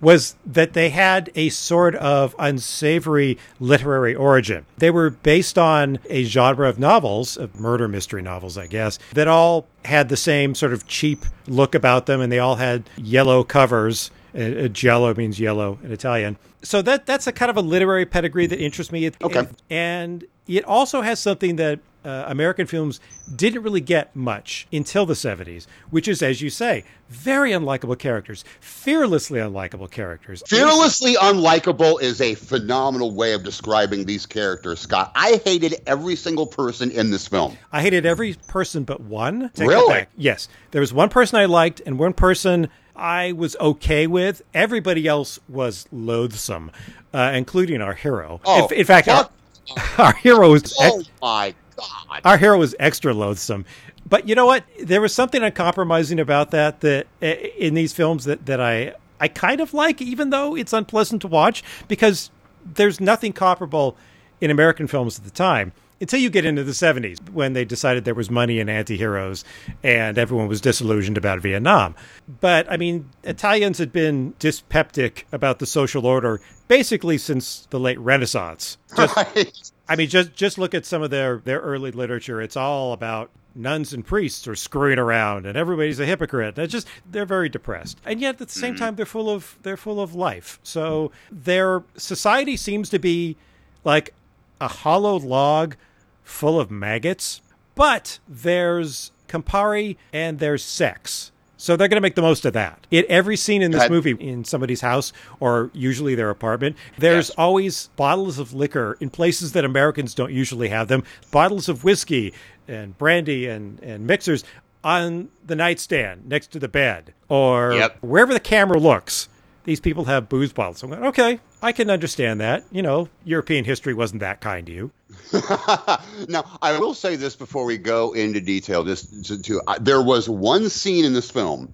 was that they had a sort of unsavory literary origin. They were based on a genre of novels, of murder mystery novels, I guess, that all had the same sort of cheap look about them, and they all had yellow covers. Uh, giallo means yellow in Italian. So that that's a kind of a literary pedigree that interests me. Okay. And it also has something that uh, American films didn't really get much until the 70s, which is, as you say, very unlikable characters, fearlessly unlikable characters. Fearlessly unlikable is a phenomenal way of describing these characters, Scott. I hated every single person in this film. I hated every person but one. Take Really? Yes. There was one person I liked and one person I was okay with. Everybody else was loathsome, uh, including our hero. Oh, in, in fact, our, our hero was Oh my god. our hero was extra loathsome. But you know what? There was something uncompromising about that that uh, in these films that that I I kind of like, even though it's unpleasant to watch because there's nothing comparable in American films at the time. Until you get into the 70s, when they decided there was money in anti heroes and everyone was disillusioned about Vietnam. But, I mean, Italians had been dyspeptic about the social order basically since the late Renaissance. Just, Right. I mean, just just look at some of their their early literature. It's all about nuns and priests are screwing around, and everybody's a hypocrite. It's just they're very depressed, and yet at the same mm-hmm. time they're full of they're full of life. So their society seems to be like a hollow log full of maggots, but there's Campari and there's sex. So they're going to make the most of that. In every scene in this movie, in somebody's house or usually their apartment, there's Yes. always bottles of liquor in places that Americans don't usually have them. Bottles of whiskey and brandy and, and mixers on the nightstand next to the bed or Yep. wherever the camera looks. These people have booze bottles. I'm going, okay, I can understand that. You know, European history wasn't that kind to you. now, I will say this before we go into detail. Just to, to there was one scene in this film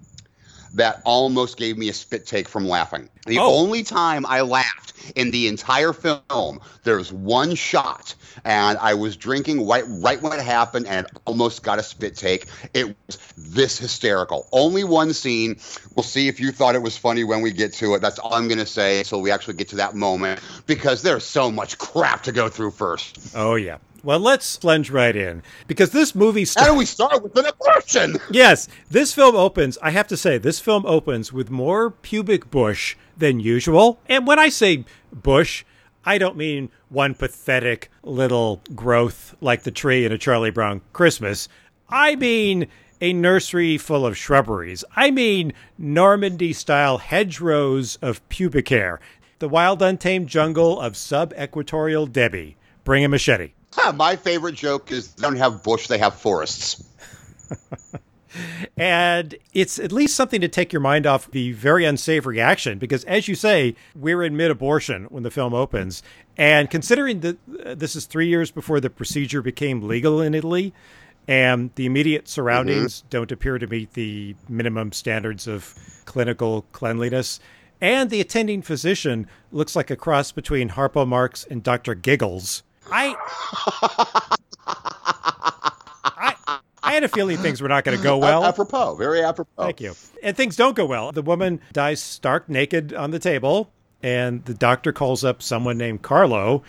that almost gave me a spit take from laughing. The Oh. only time I laughed in the entire film, there's one shot, and I was drinking right, right when it happened, and almost got a spit take. It was this hysterical. Only one scene. We'll see if you thought it was funny when we get to it. That's all I'm going to say until we actually get to that moment, because there's so much crap to go through first. Oh, yeah. Well, let's plunge right in because this movie How starts. do we start with an abortion? Yes, this film opens. I have to say, this film opens with more pubic bush than usual. And when I say bush, I don't mean one pathetic little growth like the tree in a Charlie Brown Christmas. I mean a nursery full of shrubberies. I mean Normandy style hedgerows of pubic hair. The wild, untamed jungle of sub equatorial Debbie. Bring a machete. My favorite joke is they don't have bush, they have forests. And it's at least something to take your mind off the very unsavory action because, as you say, we're in mid abortion when the film opens. And considering that uh, this is three years before the procedure became legal in Italy, and the immediate surroundings don't appear to meet the minimum standards of clinical cleanliness, and the attending physician looks like a cross between Harpo Marx and Dr. Giggles. I. I, I had a feeling things were not going to go well. apropos, very apropos. Thank you. And things don't go well. The woman dies stark naked on the table, and the doctor calls up someone named Carlo,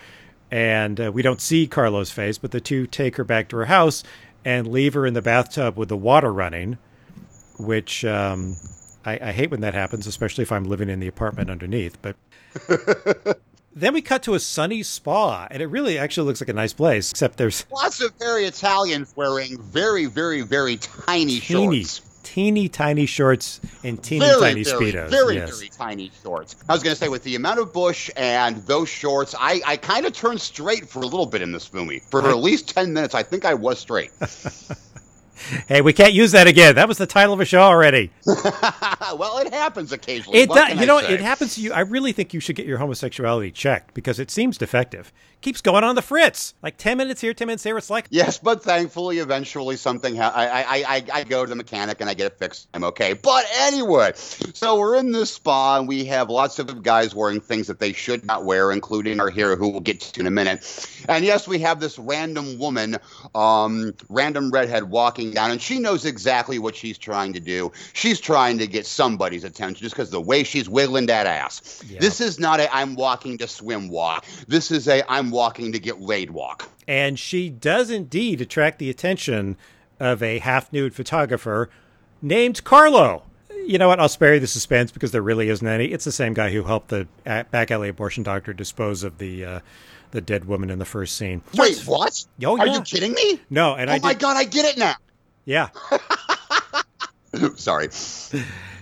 and uh, we don't see Carlo's face, but the two take her back to her house and leave her in the bathtub with the water running, which um, I, I hate when that happens, especially if I'm living in the apartment underneath. But then we cut to a sunny spa, and it really actually looks like a nice place, except there's Lots of very Italians wearing very, very, very tiny teeny, shorts. teeny tiny shorts and teeny Very, tiny very, speedos. very, yes. very tiny shorts. I was going to say, with the amount of bush and those shorts, I, I kind of turned straight for a little bit in this movie. For at least 10 minutes, I think I was straight. Hey, we can't use that again. That was the title of a show already. well, it happens occasionally. It does. You I know, say? it happens to you. I really think you should get your homosexuality checked because it seems defective. Keeps going on the fritz. Like ten minutes here, ten minutes there. It's like Yes, but thankfully, eventually something. Ha- I, I, I, I go to the mechanic and I get it fixed. I'm okay. But anyway, so we're in this spa and we have lots of guys wearing things that they should not wear, including our hero, who we'll get to in a minute. And yes, we have this random woman, um, random redhead walking down, and she knows exactly what she's trying to do. She's trying to get somebody's attention just because the way she's wiggling that ass. Yeah. This is not a I'm walking to swim walk. This is a I'm walking to get laid walk. And she does indeed attract the attention of a half nude photographer named Carlo. You know what? I'll spare you the suspense because there really isn't any. It's the same guy who helped the back alley abortion doctor dispose of the uh, the dead woman in the first scene. Wait, what? Oh, Are yeah. you kidding me? No, and oh I my did. god, I get it now. Yeah. Sorry.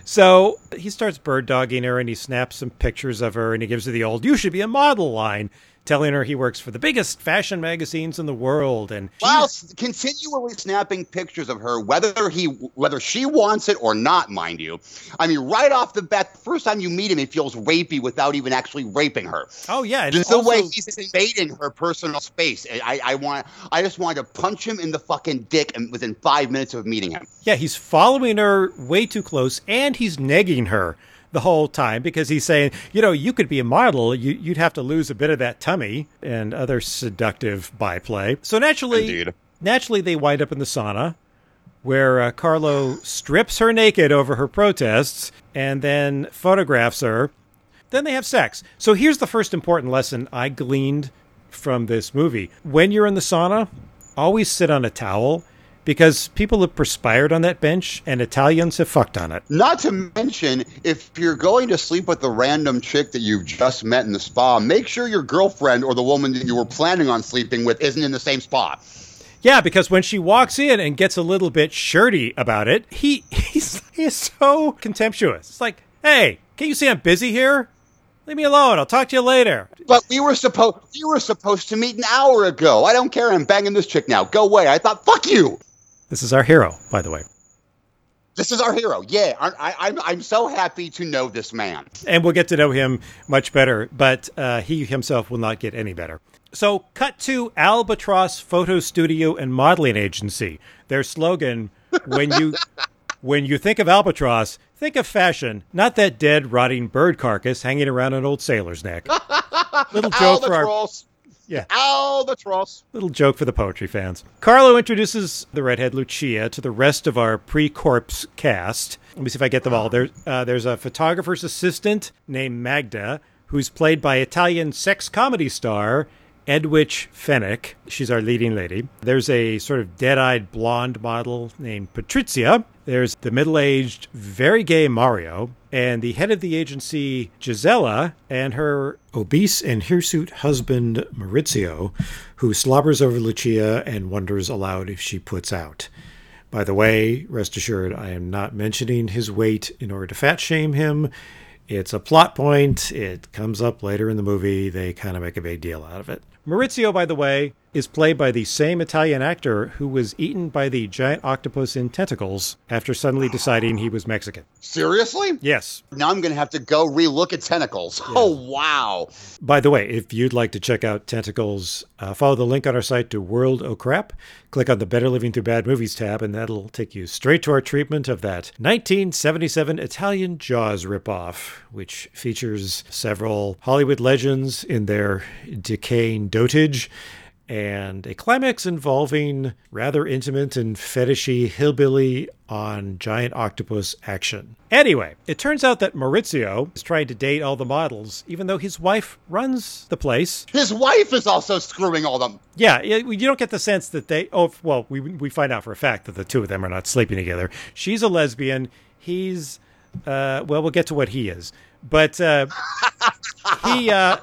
So he starts bird dogging her and he snaps some pictures of her and he gives her the old "You should be a model" line, telling her he works for the biggest fashion magazines in the world. And s- continually snapping pictures of her, whether he whether she wants it or not, mind you. I mean, right off the bat, the first time you meet him, he feels rapey without even actually raping her. oh yeah, Just the way he's invading her personal space. I, I want, I just wanted to punch him in the fucking dick, and within five minutes of meeting him. Yeah, he's following her way too close, and he's negging her the whole time because he's saying, you know, you could be a model, you, you'd have to lose a bit of that tummy and other seductive byplay. So naturally, Indeed. naturally, they wind up in the sauna where uh, Carlo strips her naked over her protests and then photographs her. Then they have sex. So here's the first important lesson I gleaned from this movie. When you're in the sauna, always sit on a towel because people have perspired on that bench and Italians have fucked on it. Not to mention, if you're going to sleep with the random chick that you've just met in the spa, make sure your girlfriend or the woman that you were planning on sleeping with isn't in the same spa. Yeah, because when she walks in and gets a little bit shirty about it, he he's he's so contemptuous. It's like, hey, can't you see I'm busy here? Leave me alone. I'll talk to you later. But we were supposed we were supposed to meet an hour ago. I don't care. I'm banging this chick now. Go away. I thought, fuck you. This is our hero, by the way. This is our hero. Yeah, I, I, I'm I'm so happy to know this man. and we'll get to know him much better, but uh, he himself will not get any better. So, cut to Albatross Photo Studio and Modeling Agency. Their slogan: "When you when you think of Albatross, think of fashion, not that dead, rotting bird carcass hanging around an old sailor's neck." Little joke for our. Yeah. Albatross. Little joke for the poetry fans. Carlo introduces the redhead Lucia to the rest of our pre-corpse cast. Let me see if I get them all. There, uh, there's a photographer's assistant named Magda, who's played by Italian sex comedy star Edwige Fenech. She's our leading lady. There's a sort of dead-eyed blonde model named Patrizia. There's the middle-aged, very gay Mario, and the head of the agency, Gisela, and her obese and hirsute husband, Maurizio, who slobbers over Lucia and wonders aloud if she puts out. By the way, rest assured, I am not mentioning his weight in order to fat shame him. It's a plot point. It comes up later in the movie. They kind of make a big deal out of it. Maurizio, by the way, is played by the same Italian actor who was eaten by the giant octopus in tentacles after suddenly deciding he was Mexican. Seriously? Yes. Now I'm going to have to go relook at tentacles. Oh, wow. By the way, if you'd like to check out Tentacles, uh, follow the link on our site to World O Crap. Click on the Better Living Through Bad Movies tab, and that'll take you straight to our treatment of that 1977 Italian Jaws ripoff, which features several Hollywood legends in their decaying dotage and a climax involving rather intimate and fetishy hillbilly on giant octopus action. Anyway, it turns out that Maurizio is trying to date all the models, even though his wife runs the place. His wife is also screwing all them. Yeah, you don't get the sense that they. Oh, well, we we find out for a fact that the two of them are not sleeping together. She's a lesbian. He's, uh, well, we'll get to what he is, but uh, he. Uh,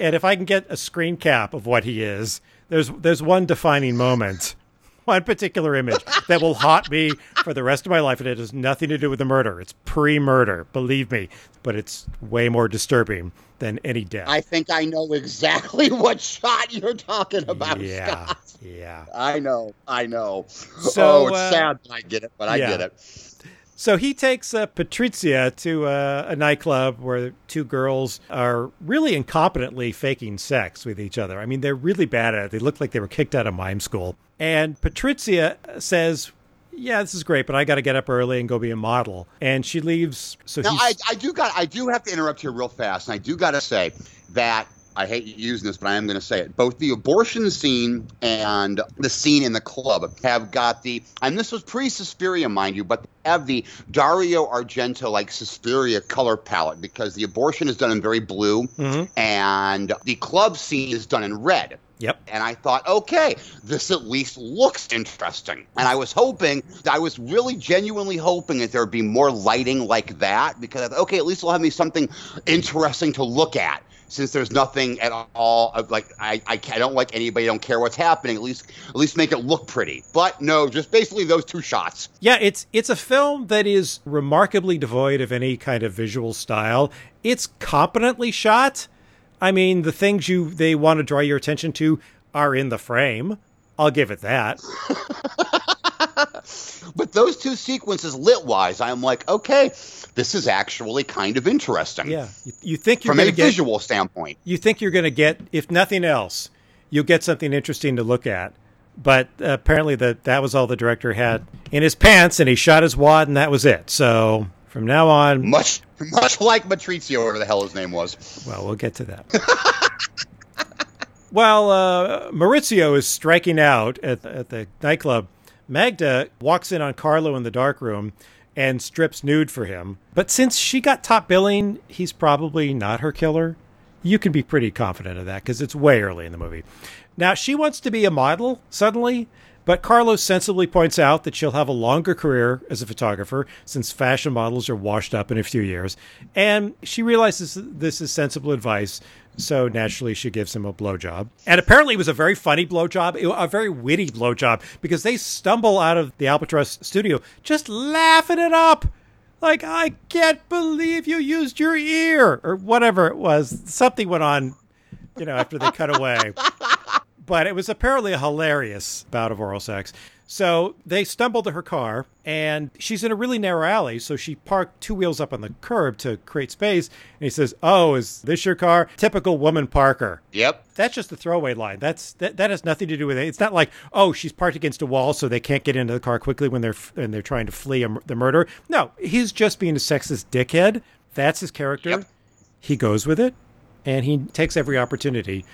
and if I can get a screen cap of what he is, there's there's one defining moment, one particular image that will haunt me for the rest of my life, and it has nothing to do with the murder. It's pre-murder, believe me, but it's way more disturbing than any death. I think I know exactly what shot you're talking about. yeah, Scott. yeah. I know. I know. So, oh, it's uh, sad, I get it. But I yeah. get it. So he takes uh, Patrizia to uh, a nightclub where two girls are really incompetently faking sex with each other. I mean, they're really bad at it. They look like they were kicked out of mime school. And Patrizia says, "Yeah, this is great, but I got to get up early and go be a model." And she leaves. So Now, I, I do got. I do have to interrupt here real fast, and I do got to say that I hate using this, but I am going to say it. Both the abortion scene and the scene in the club have got the, and this was pre Suspiria, mind you, but have the Dario Argento like Suspiria color palette because the abortion is done in very blue Mhm. and the club scene is done in red. Yep. And I thought, okay, this at least looks interesting. And I was hoping, I was really genuinely hoping that there would be more lighting like that because, okay, at least it'll have me something interesting to look at. Since there's nothing at all, of, like I, I, I don't like anybody, don't care what's happening. At least, at least make it look pretty. But no, just basically those two shots. Yeah, it's it's a film that is remarkably devoid of any kind of visual style. It's competently shot. I mean, the things you they want to draw your attention to are in the frame. I'll give it that. But those two sequences, lit wise, I'm like, okay, this is actually kind of interesting. Yeah, you, you think you're From a get visual standpoint. you think you're going to get if nothing else, you'll get something interesting to look at. But apparently that that was all the director had in his pants, and he shot his wad, and that was it. So from now on, Much, much like Matrizio, whatever the hell his name was. Well, we'll get to that. While uh, Maurizio is striking out at, at the nightclub, Magda walks in on Carlo in the dark room and strips nude for him. But since she got top billing, he's probably not her killer. You can be pretty confident of that because it's way early in the movie. Now, she wants to be a model suddenly, but Carlo sensibly points out that she'll have a longer career as a photographer since fashion models are washed up in a few years. And she realizes this is sensible advice, so naturally she gives him a blowjob. And apparently it was a very funny blowjob, a very witty blowjob, because they stumble out of the Albatross studio just laughing it up. Like, I can't believe you used your ear, or whatever it was. Something went on, you know, after they cut away but it was apparently a hilarious bout of oral sex. So they stumble to her car, and she's in a really narrow alley. So she parked two wheels up on the curb to create space. And he says, "Oh, is this your car? Typical woman parker." Yep. That's just a throwaway line. That's that, that has nothing to do with it. It's not like, oh, she's parked against a wall, so they can't get into the car quickly when they're when they're trying to flee a, the murder. No, he's just being a sexist dickhead. That's his character. Yep. He goes with it, and he takes every opportunity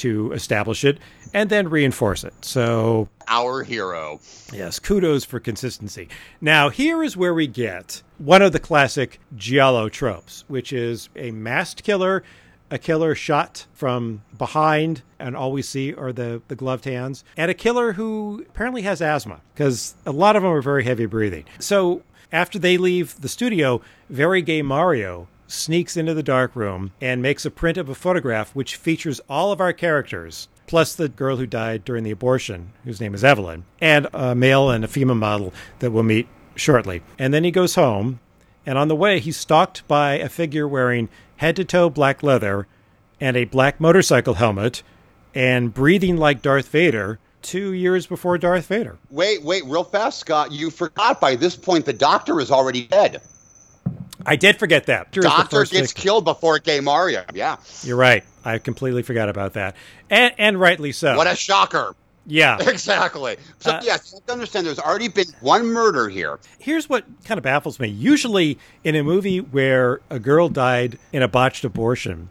to establish it and then reinforce it. So Our hero. Yes, kudos for consistency. Now, here is where we get one of the classic Giallo tropes, which is a masked killer, a killer shot from behind, and all we see are the, the gloved hands, and a killer who apparently has asthma, because a lot of them are very heavy breathing. So, after they leave the studio, very gay Mario sneaks into the dark room and makes a print of a photograph which features all of our characters plus the girl who died during the abortion, whose name is Evelyn, and a male and a female model that we'll meet shortly. And then he goes home, and on the way, he's stalked by a figure wearing head to toe black leather and a black motorcycle helmet and breathing like Darth Vader two years before Darth Vader. Wait, wait, real fast, Scott. You forgot by this point the doctor is already dead. I did forget that. the Doctor gets victim. killed before Gay Mario. Yeah. You're right. I completely forgot about that. And, and rightly so. What a shocker. yeah. Exactly. So, Uh, yes, you have to understand there's already been one murder here. here's what kind of baffles me. Usually, in a movie where a girl died in a botched abortion,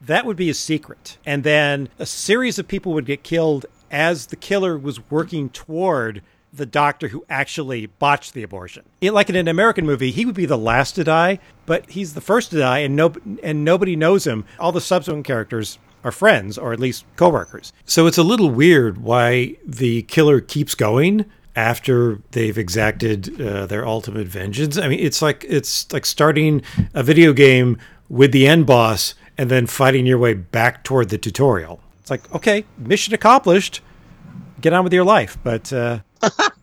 that would be a secret. And then a series of people would get killed as the killer was working toward the doctor who actually botched the abortion. It- like in an American movie, he would be the last to die, but he's the first to die, and no, and nobody knows him. All the subsequent characters are friends, or at least coworkers. So it's a little weird why the killer keeps going after they've exacted uh, their ultimate vengeance. I mean, it's like it's like starting a video game with the end boss and then fighting your way back toward the tutorial. It's like, okay, mission accomplished. Get on with your life, but uh,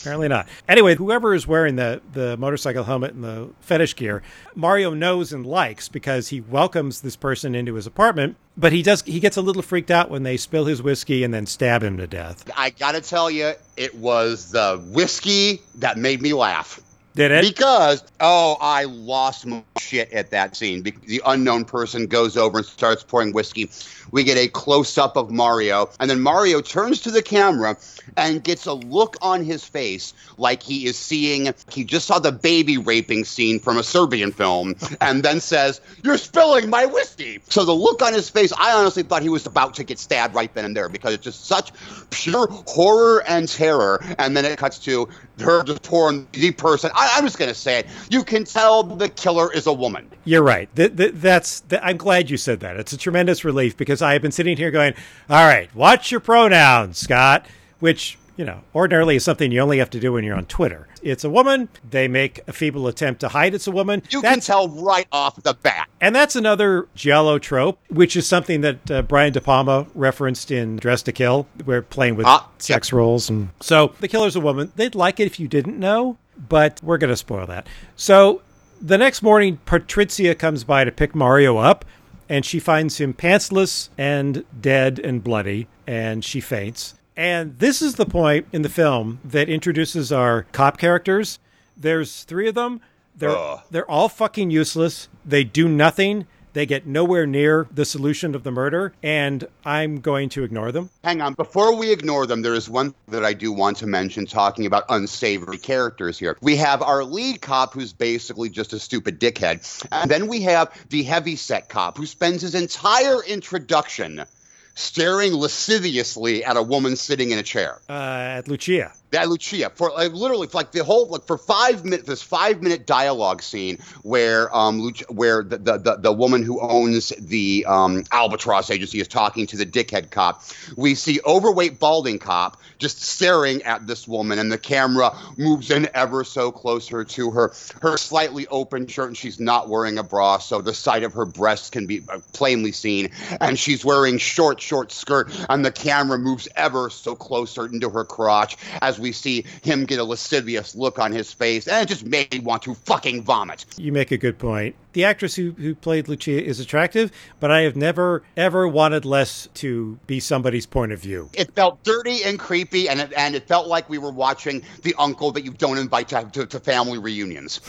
apparently not. Anyway, whoever is wearing the the motorcycle helmet and the fetish gear, Mario knows and likes because he welcomes this person into his apartment. But he does he gets a little freaked out when they spill his whiskey and then stab him to death. I got to tell you, it was the whiskey that made me laugh. Did it? Because, oh, I lost my shit at that scene. The unknown person goes over and starts pouring whiskey. We get a close up of Mario, and then Mario turns to the camera and gets a look on his face like he is seeing, he just saw the baby raping scene from a Serbian film, and then says, You're spilling my whiskey. So the look on his face, I honestly thought he was about to get stabbed right then and there because it's just such pure horror and terror. And then it cuts to her just pouring the person. I, I'm just going to say it. You can tell the killer is a woman. You're right. Th- th- that's. Th- I'm glad you said that. It's a tremendous relief because I have been sitting here going, "All right, watch your pronouns, Scott," which you know ordinarily is something you only have to do when you're on Twitter. It's a woman. They make a feeble attempt to hide it's a woman. You can tell right off the bat. And that's another Giallo trope, which is something that uh, Brian De Palma referenced in Dressed to Kill. We're playing with Ah, sex roles. And so the killer's a woman. They'd like it if you didn't know, but we're going to spoil that. So the next morning, Patrizia comes by to pick Mario up, and she finds him pantsless and dead and bloody, and she faints. And this is the point in the film that introduces our cop characters. There's three of them. They're Ugh. they're all fucking useless. They do nothing. They get nowhere near the solution of the murder, and I'm going to ignore them. Hang on. Before we ignore them, there is one that I do want to mention talking about unsavory characters here. We have our lead cop who's basically just a stupid dickhead. And then we have the heavyset cop who spends his entire introduction staring lasciviously at a woman sitting in a chair. Uh, at Lucia. That Lucia for like literally for like the whole like for five minutes this five minute dialogue scene where um Lucia, where the, the the the woman who owns the um albatross agency is talking to the dickhead cop we see overweight balding cop just staring at this woman and the camera moves in ever so closer to her her slightly open shirt and she's not wearing a bra so the side of her breasts can be uh, plainly seen and she's wearing short short skirt and the camera moves ever so closer into her crotch as we see him get a lascivious look on his face and it just made me want to fucking vomit You make a good point. The actress who, who played Lucia is attractive, but I have never, ever wanted less to be somebody's point of view. it felt dirty and creepy and it, and it felt like we were watching the uncle that you don't invite to, to, to family reunions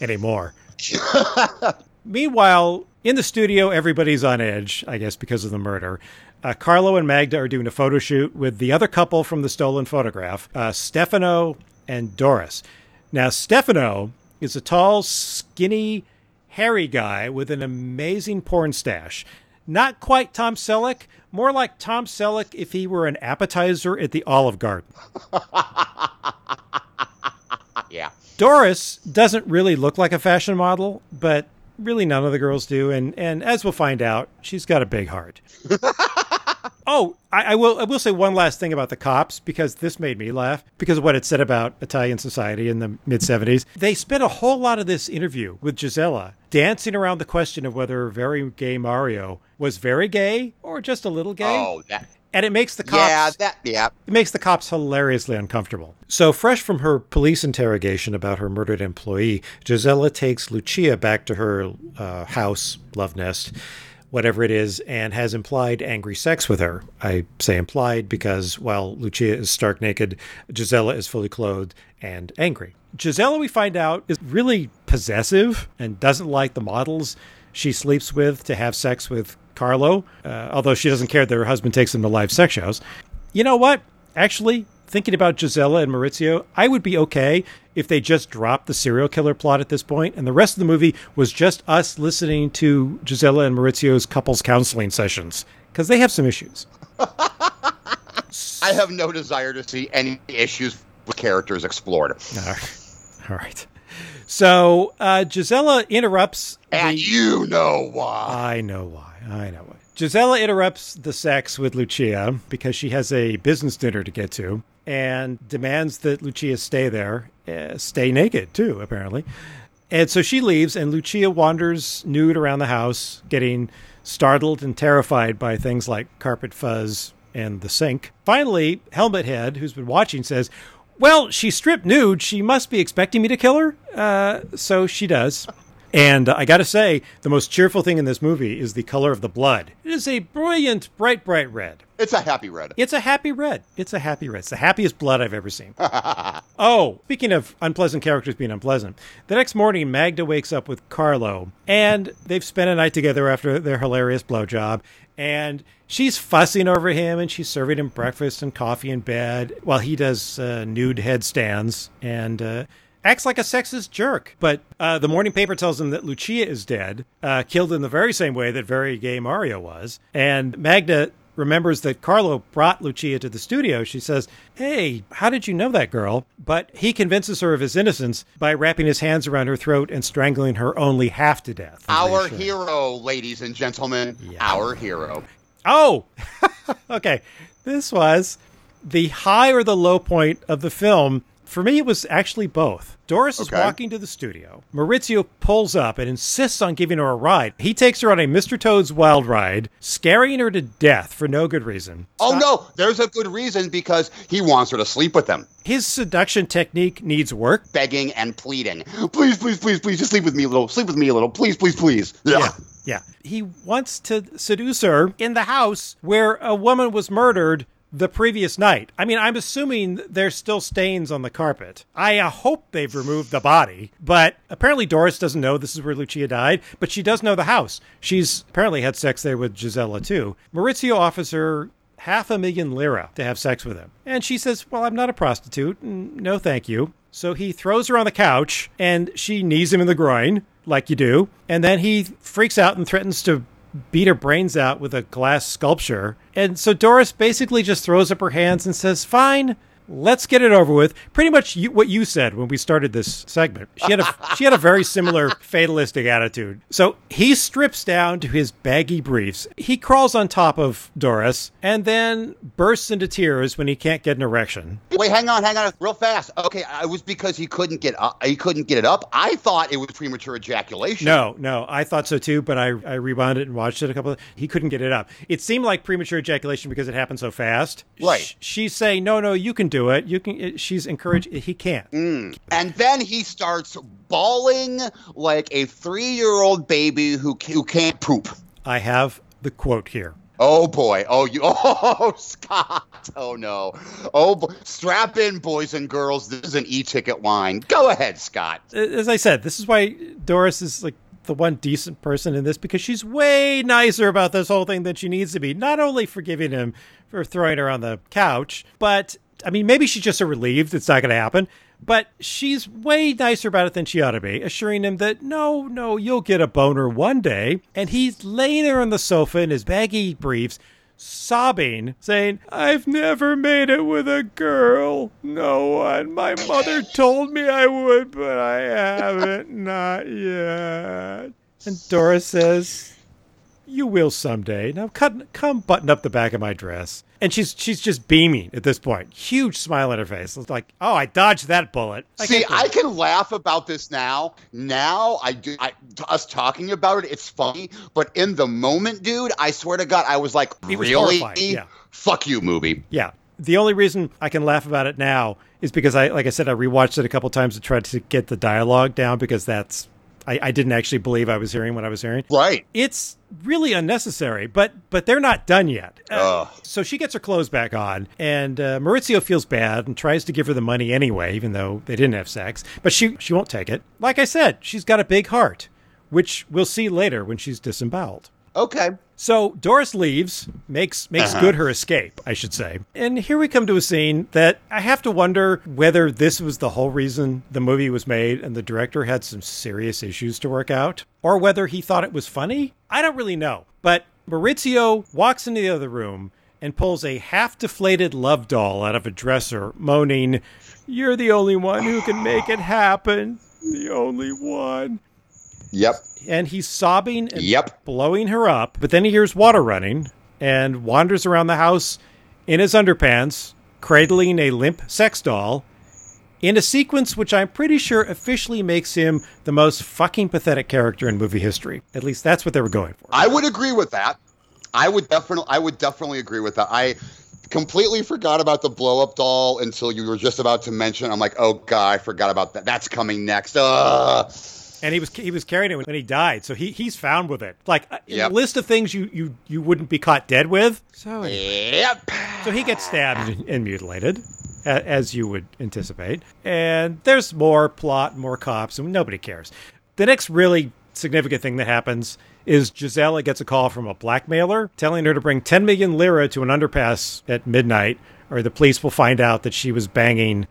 anymore. Meanwhile, in the studio, everybody's on edge, I guess, because of the murder. Uh, Carlo and Magda are doing a photo shoot with the other couple from the stolen photograph, uh, Stefano and Doris. Now, Stefano is a tall, skinny, hairy guy with an amazing porn stash. Not quite Tom Selleck, more like Tom Selleck if he were an appetizer at the Olive Garden. yeah Doris doesn't really look like a fashion model, but really none of the girls do. And and as we'll find out, she's got a big heart. oh, I, I will I will say one last thing about the cops because this made me laugh because of what it said about Italian society in the mid '70s. They spent a whole lot of this interview with Gisela dancing around the question of whether very gay Mario was very gay or just a little gay. oh that And it makes the cops yeah that yeah it makes the cops hilariously uncomfortable. So, fresh from her police interrogation about her murdered employee, Gisela takes Lucia back to her uh, house, love nest, whatever it is, and has implied angry sex with her. I say implied because while Lucia is stark naked, Gisela is fully clothed and angry. Gisela, we find out, is really possessive and doesn't like the models she sleeps with to have sex with Carlo, uh, although she doesn't care that her husband takes them to live sex shows. You know what? Actually, thinking about Gisela and Maurizio, I would be okay if they just dropped the serial killer plot at this point and the rest of the movie was just us listening to Gisela and Maurizio's couples counseling sessions because they have some issues. I have no desire to see any issues with characters explored. All right. All right. So uh, Gisela interrupts. And the- you know why. I know why. I know why. Gisela interrupts the sex with Lucia because she has a business dinner to get to and demands that Lucia stay there, uh, stay naked too, apparently. And so she leaves, and Lucia wanders nude around the house, getting startled and terrified by things like carpet fuzz and the sink. Finally, Helmet Head, who's been watching, says, Well, she stripped nude. She must be expecting me to kill her. Uh, so she does. And uh, I got to say, the most cheerful thing in this movie is the color of the blood. It is a brilliant, bright, bright red. It's a happy red. It's a happy red. It's a happy red. It's the happiest blood I've ever seen. oh, speaking of unpleasant characters being unpleasant, the next morning Magda wakes up with Carlo, and they've spent a night together after their hilarious blowjob, and she's fussing over him, and she's serving him breakfast and coffee in bed while he does uh, nude headstands and. Uh, acts like a sexist jerk. But uh, the morning paper tells him that Lucia is dead, uh, killed in the very same way that very gay Mario was. And Magda remembers that Carlo brought Lucia to the studio. She says, Hey, how did you know that girl? But he convinces her of his innocence by wrapping his hands around her throat and strangling her only half to death. Our hero, ladies and gentlemen. Our hero. Oh, okay. This was the high or the low point of the film. For me, it was actually both. Doris is walking to the studio. Maurizio pulls up and insists on giving her a ride. He takes her on a Mr. Toad's Wild Ride, scaring her to death for no good reason. Oh no, there's a good reason because he wants her to sleep with him. His seduction technique needs work. Begging and pleading. Please, please, please, please, just sleep with me a little. Sleep with me a little. Please, please, please. Yeah. Yeah. He wants to seduce her in the house where a woman was murdered the previous night. I mean, I'm assuming there's still stains on the carpet. I uh, hope they've removed the body, but apparently Doris doesn't know this is where Lucia died, but she does know the house. She's apparently had sex there with Gisela too. Maurizio offers her half a million lira to have sex with him. And she says, Well, I'm not a prostitute. No, thank you. So he throws her on the couch and she knees him in the groin, like you do. And then he freaks out and threatens to beat her brains out with a glass sculpture. And so Doris basically just throws up her hands and says, Fine. Let's get it over with. Pretty much you, what you said when we started this segment. She had a she had a very similar fatalistic attitude. So he strips down to his baggy briefs. He crawls on top of Doris and then bursts into tears when he can't get an erection. Wait, hang on, hang on, real fast. Okay, it was because he couldn't get up. He couldn't get it up. I thought it was premature ejaculation. No, no, I thought so too, but I, I rewound it and watched it a couple of he couldn't get it up. It seemed like premature ejaculation because it happened so fast. Right. Sh- she's saying, "No, no, you can do it. You can." it- She's encouraged. He can't. Mm. And then he starts bawling like a three-year-old baby who who can't poop. I have the quote here. Oh boy! Oh you! Oh Scott! Oh no! Oh, bo- strap in, boys and girls. This is an e-ticket line. Go ahead, Scott. As I said, this is why Doris is like the one decent person in this because she's way nicer about this whole thing than she needs to be. Not only forgiving him for throwing her on the couch, but I mean, maybe she's just so relieved it's not going to happen. But she's way nicer about it than she ought to be, assuring him that no, no, you'll get a boner one day. And he's laying there on the sofa in his baggy briefs, sobbing, saying, I've never made it with a girl. No one. My mother told me I would, but I haven't. Not yet. And Doris says, You will someday. Now cut, come button up the back of my dress. And she's she's just beaming at this point. Huge smile on her face. It's like, oh, I dodged that bullet. See, I can laugh about this now. Now I do. I, us talking about it, it's funny. But in the moment, dude, I swear to God, I was like, He was really? horrified, yeah. Fuck you, movie. Yeah. The only reason I can laugh about it now is because I, like I said, I rewatched it a couple times to try to get the dialogue down because that's I, I didn't actually believe I was hearing what I was hearing. Right. It's really unnecessary, but but they're not done yet. Uh, so she gets her clothes back on, and uh, Maurizio feels bad and tries to give her the money anyway, even though they didn't have sex. But she she won't take it. Like I said, she's got a big heart, which we'll see later when she's disemboweled. Okay. So Doris leaves, makes makes Uh-huh. good her escape, I should say. And here we come to a scene that I have to wonder whether this was the whole reason the movie was made and the director had some serious issues to work out, or whether he thought it was funny. I don't really know. But Maurizio walks into the other room and pulls a half deflated love doll out of a dresser, moaning, You're the only one who can make it happen. The only one Yep. And he's sobbing and Yep. blowing her up. But then he hears water running and wanders around the house in his underpants, cradling a limp sex doll. In a sequence which I'm pretty sure officially makes him the most fucking pathetic character in movie history. At least that's what they were going for. I would agree with that. I would definitely. I would definitely agree with that. I completely forgot about the blow up doll until you were just about to mention. I'm like, oh god, I forgot about that. That's coming next. Ugh. And he was he was carrying it when he died, so he he's found with it. Like uh, Yep. the list of things you you you wouldn't be caught dead with. So Yep. so he gets stabbed and- and mutilated, a- as you would anticipate. And there's more plot, more cops, and nobody cares. The next really significant thing that happens is Gisela gets a call from a blackmailer telling her to bring 10 million lira to an underpass at midnight, or the police will find out that she was banging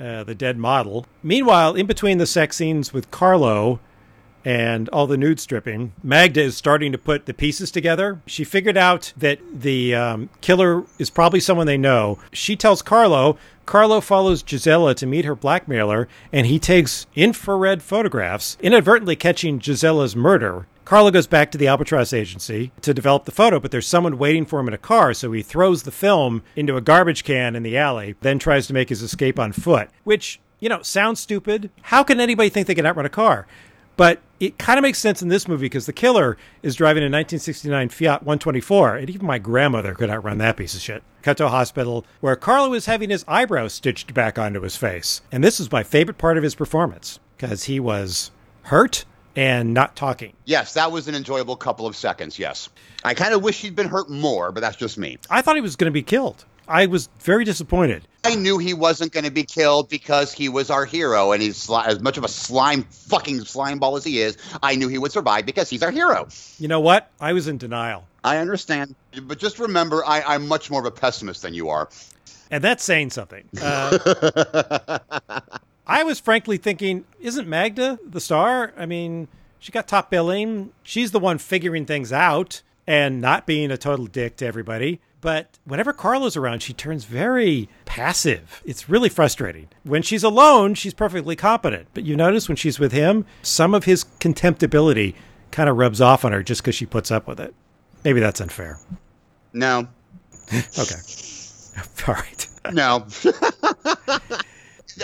uh, the dead model. Meanwhile, in between the sex scenes with Carlo, and all the nude stripping, Magda is starting to put the pieces together. She figured out that the um, killer is probably someone they know. She tells Carlo. Carlo follows Gisela to meet her blackmailer, and he takes infrared photographs, inadvertently catching Gisela's murder. Carlo goes back to the Albatross agency to develop the photo, but there's someone waiting for him in a car, so he throws the film into a garbage can in the alley, then tries to make his escape on foot, which, you know, sounds stupid. How can anybody think they can outrun a car? But it kind of makes sense in this movie because the killer is driving a 1969 Fiat 124, and even my grandmother could outrun that piece of shit. Cut to a hospital where Carlo is having his eyebrows stitched back onto his face. And this is my favorite part of his performance because he was hurt and not talking. Yes, that was an enjoyable couple of seconds. Yes. I kind of wish he'd been hurt more, but that's just me. I thought he was going to be killed. I was very disappointed. I knew he wasn't going to be killed because he was our hero, and he's sli- as much of a slime, fucking slime ball as he is. I knew he would survive because he's our hero. You know what? I was in denial. I understand, but just remember, I, I'm much more of a pessimist than you are. And that's saying something. Uh, I was frankly thinking, isn't Magda the star? I mean, she got top billing. She's the one figuring things out and not being a total dick to everybody. But whenever Carlo's around, she turns very passive. It's really frustrating. When she's alone, she's perfectly competent. But you notice when she's with him, some of his contemptibility kind of rubs off on her just because she puts up with it. Maybe that's unfair. No, Okay. All right. no.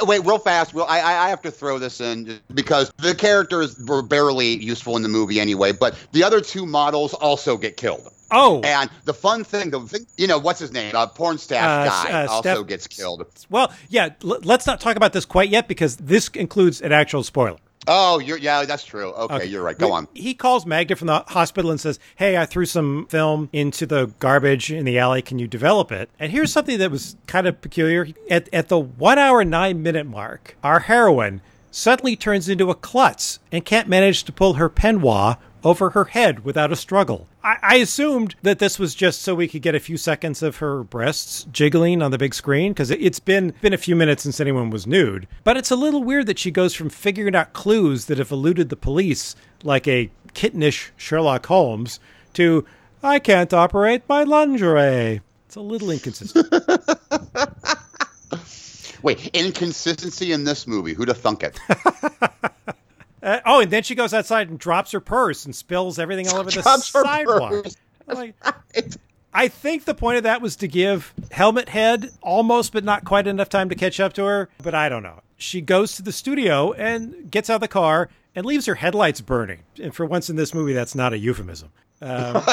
Wait, real fast. Well, I, I I have to throw this in because the characters were barely useful in the movie anyway. But the other two models also get killed. Oh, And the fun thing, the thing, you know, what's his name? Uh, porn staff Uh, guy uh, also Steph- gets killed. Well, yeah, l- let's not talk about this quite yet because this includes an actual spoiler. Oh, you're yeah, that's true. Okay, you're right. Go on. He calls Magda from the hospital and says, Hey, I threw some film into the garbage in the alley. Can you develop it? And here's something that was kind of peculiar. At, at the one hour, nine minute mark, our heroine suddenly turns into a klutz and can't manage to pull her peignoir over her head without a struggle. I, I assumed that this was just so we could get a few seconds of her breasts jiggling on the big screen because it, it's been been a few minutes since anyone was nude. But it's a little weird that she goes from figuring out clues that have eluded the police, like a kittenish Sherlock Holmes, to I can't operate my lingerie. It's a little inconsistent. Wait, inconsistency in this movie. Who'd have thunk it? Uh, oh, and then she goes outside and drops her purse and spills everything all over the Drops sidewalk. like, I think the point of that was to give Helmet Head almost, but not quite enough time to catch up to her. But I don't know. She goes to the studio and gets out of the car and leaves her headlights burning. And for once in this movie, that's not a euphemism. Um,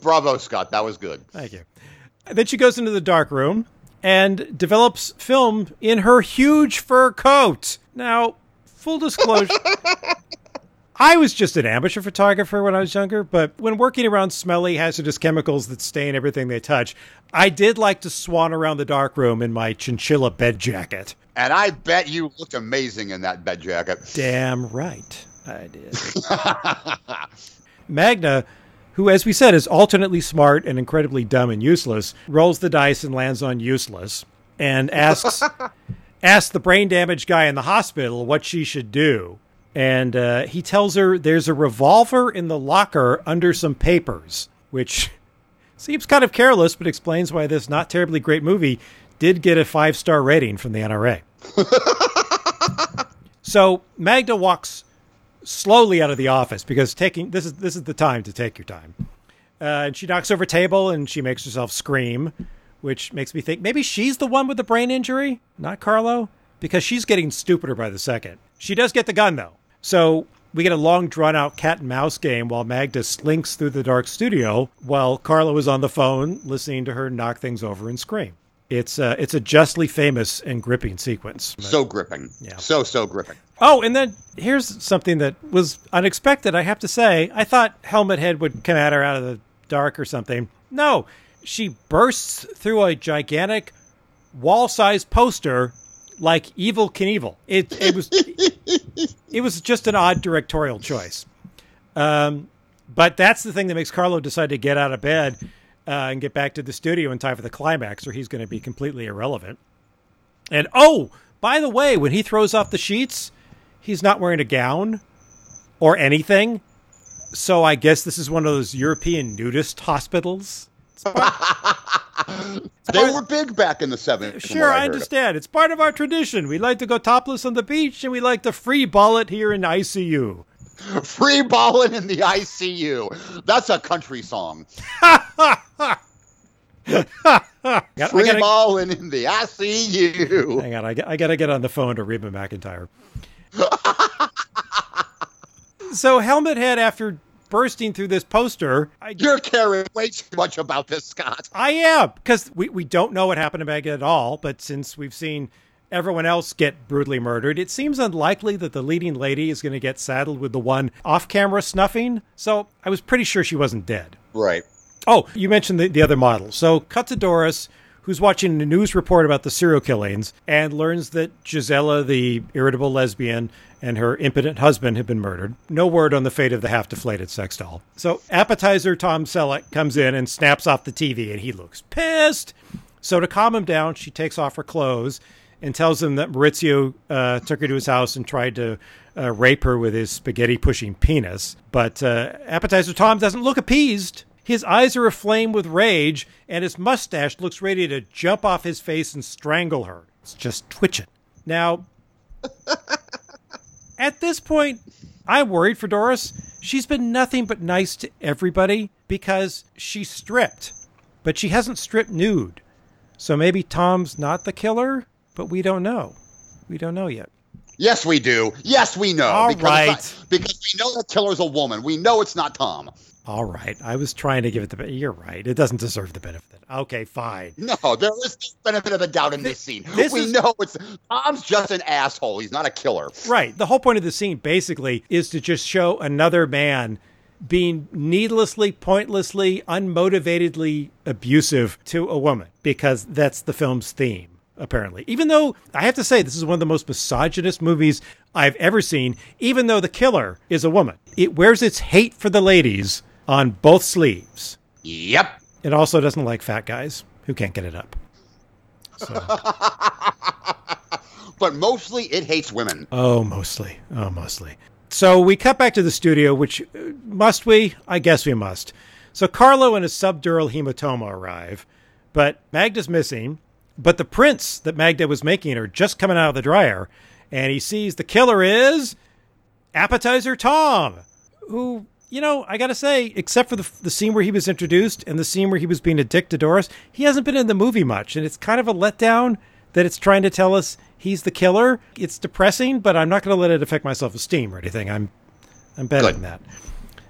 Bravo, Scott. That was good. Thank you. Then she goes into the dark room and develops film in her huge fur coat. Now, full disclosure, I was just an amateur photographer when I was younger, but when working around smelly, hazardous chemicals that stain everything they touch, I did like to swan around the dark room in my chinchilla bed jacket. And I bet you looked amazing in that bed jacket. Damn right I did. Magda, who, as we said, is alternately smart and incredibly dumb and useless, rolls the dice and lands on useless and asks asks the brain damaged guy in the hospital what she should do. And uh, he tells her there's a revolver in the locker under some papers, which seems kind of careless, but explains why this not terribly great movie did get a five star rating from the NRA. so Magda walks slowly out of the office because taking this is this is the time to take your time. Uh, and she knocks over a table and she makes herself scream, which makes me think maybe she's the one with the brain injury, not Carlo, because she's getting stupider by the second. She does get the gun though, so we get a long drawn out cat and mouse game while Magda slinks through the dark studio while Carlo is on the phone listening to her knock things over and scream. It's uh, it's a justly famous and gripping sequence. So gripping. Yeah. So, so gripping. Oh, and then here's something that was unexpected. I have to say, I thought Helmet Head would come at her out of the dark or something. No, she bursts through a gigantic wall-sized poster like Evel Knievel. It it was it was just an odd directorial choice. Um, but that's the thing that makes Carlo decide to get out of bed uh, and get back to the studio in time for the climax, or he's going to be completely irrelevant. And oh, by the way, when he throws off the sheets, he's not wearing a gown or anything. So I guess this is one of those European nudist hospitals. They were big back in the 70s. Sure, I heard. understand. It's part of our tradition. We like to go topless on the beach, and we like to free ball it here in ICU. Free balling in the ICU. That's a country song. Free gotta- balling in the ICU. Hang on, I, got- I got to get on the phone to Reba McEntire. so, Helmet Head, after bursting through this poster, I, You're caring way too much about this, Scott. I am, because we, we don't know what happened to Magda at all, but since we've seen everyone else get brutally murdered, it seems unlikely that the leading lady is going to get saddled with the one off camera snuffing. So, I was pretty sure she wasn't dead. Right. Oh, you mentioned the, the other model. So, cut to Doris, who's watching a news report about the serial killings and learns that Gisela, the irritable lesbian, and her impotent husband have been murdered. No word on the fate of the half deflated sex doll. So, appetizer Tom Selleck comes in and snaps off the TV, and he looks pissed. So, to calm him down, she takes off her clothes and tells him that Maurizio uh, took her to his house and tried to uh, rape her with his spaghetti pushing penis. But uh, appetizer Tom doesn't look appeased. His eyes are aflame with rage, and his mustache looks ready to jump off his face and strangle her. It's just twitching. Now, at this point, I'm worried for Doris. She's been nothing but nice to everybody because she's stripped, but she hasn't stripped nude. So maybe Tom's not the killer, but we don't know. We don't know yet. Yes, we do. Yes, we know. All because, right. not- because we know the killer's a woman. We know it's not Tom. All right. I was trying to give it the benefit. You're right. It doesn't deserve the benefit. Okay, fine. No, there is no benefit of the doubt in this scene. this we is- know it's Tom's just an asshole. He's not a killer. Right. The whole point of the scene basically is to just show another man being needlessly, pointlessly, unmotivatedly abusive to a woman because that's the film's theme, apparently. Even though I have to say, this is one of the most misogynist movies I've ever seen, even though the killer is a woman. It wears its hate for the ladies on both sleeves. Yep. It also doesn't like fat guys who can't get it up. But mostly it hates women. Oh, mostly. Oh, mostly. So we cut back to the studio, which uh, must we? I guess we must. So Carlo and his subdural hematoma arrive, but Magda's missing. But the prints that Magda was making are just coming out of the dryer, and he sees the killer is Appetizer Tom, who, you know, I gotta say, except for the, the scene where he was introduced and the scene where he was being a dick to Doris, he hasn't been in the movie much, and it's kind of a letdown that it's trying to tell us he's the killer. It's depressing, but I'm not gonna let it affect my self esteem or anything. I'm I'm better than that.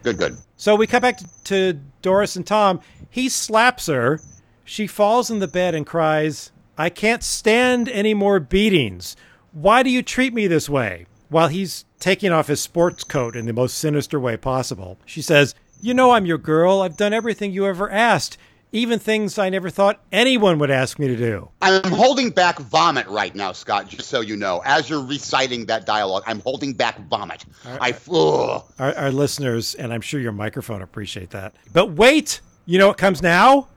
Good, good. So we cut back to, to Doris and Tom. He slaps her. She falls in the bed and cries, I can't stand any more beatings. Why do you treat me this way? While he's taking off his sports coat in the most sinister way possible. She says, You know I'm your girl. I've done everything you ever asked, even things I never thought anyone would ask me to do. I'm holding back vomit right now, Scott, just so you know. As you're reciting that dialogue, I'm holding back vomit. I ugh. Our, our listeners, and I'm sure your microphone appreciate that. But wait, you know what comes now?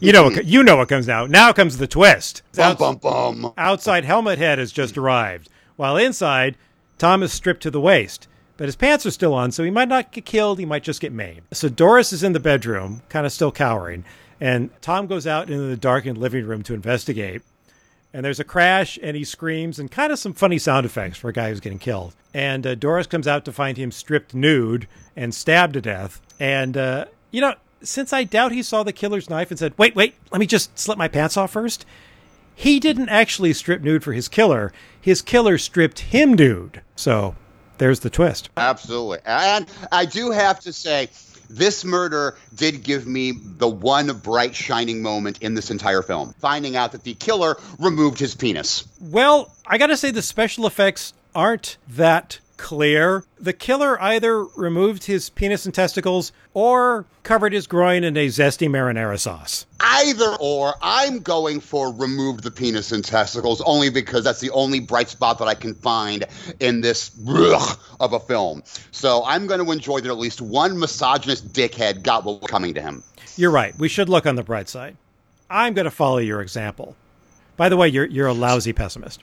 You know, what, you know what comes now. Now comes the twist. bum bum bum. Outside Helmet Head has just arrived, while inside, Tom is stripped to the waist. But his pants are still on, so he might not get killed. He might just get maimed. So Doris is in the bedroom, kind of still cowering, and Tom goes out into the darkened living room to investigate. And there's a crash, and he screams, and kind of some funny sound effects for a guy who's getting killed. And uh, Doris comes out to find him stripped nude and stabbed to death. And, uh, you know, since I doubt he saw the killer's knife and said, wait, wait, let me just slip my pants off first, he didn't actually strip nude for his killer. His killer stripped him nude. So there's the twist. Absolutely. And I do have to say, this murder did give me the one bright shining moment in this entire film finding out that the killer removed his penis Well, I got to say the special effects aren't that clear. The killer either removed his penis and testicles or covered his groin in a zesty marinara sauce. either or i'm going for removed the penis and testicles only because that's the only bright spot that i can find in this of a film so i'm going to enjoy that at least one misogynist dickhead got what was coming to him You're right. We should look on the bright side. I'm going to follow your example. By the way, you're you're a lousy pessimist.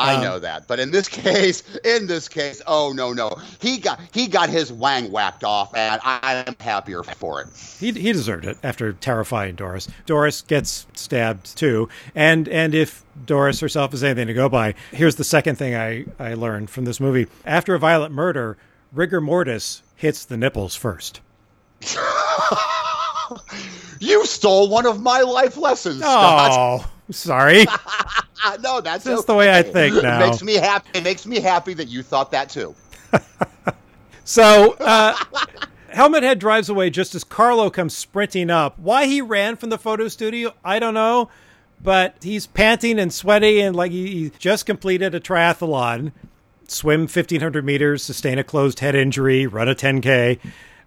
I Um, know that, but in this case, in this case, oh no, no, he got he got his wang whacked off, and I am happier for it. He, he deserved it after terrifying Doris. Doris gets stabbed too, and and if Doris herself is anything to go by, here's the second thing I I learned from this movie: after a violent murder, rigor mortis hits the nipples first. You stole one of my life lessons, Scott. Oh, sorry. No, that's That's the way I think now. It makes me happy. It makes me happy that you thought that too. So, uh, Helmet Head drives away just as Carlo comes sprinting up. Why he ran from the photo studio, I don't know, but he's panting and sweaty and like he, he just completed a triathlon, swim 1500 meters, sustain a closed head injury, run a 10K,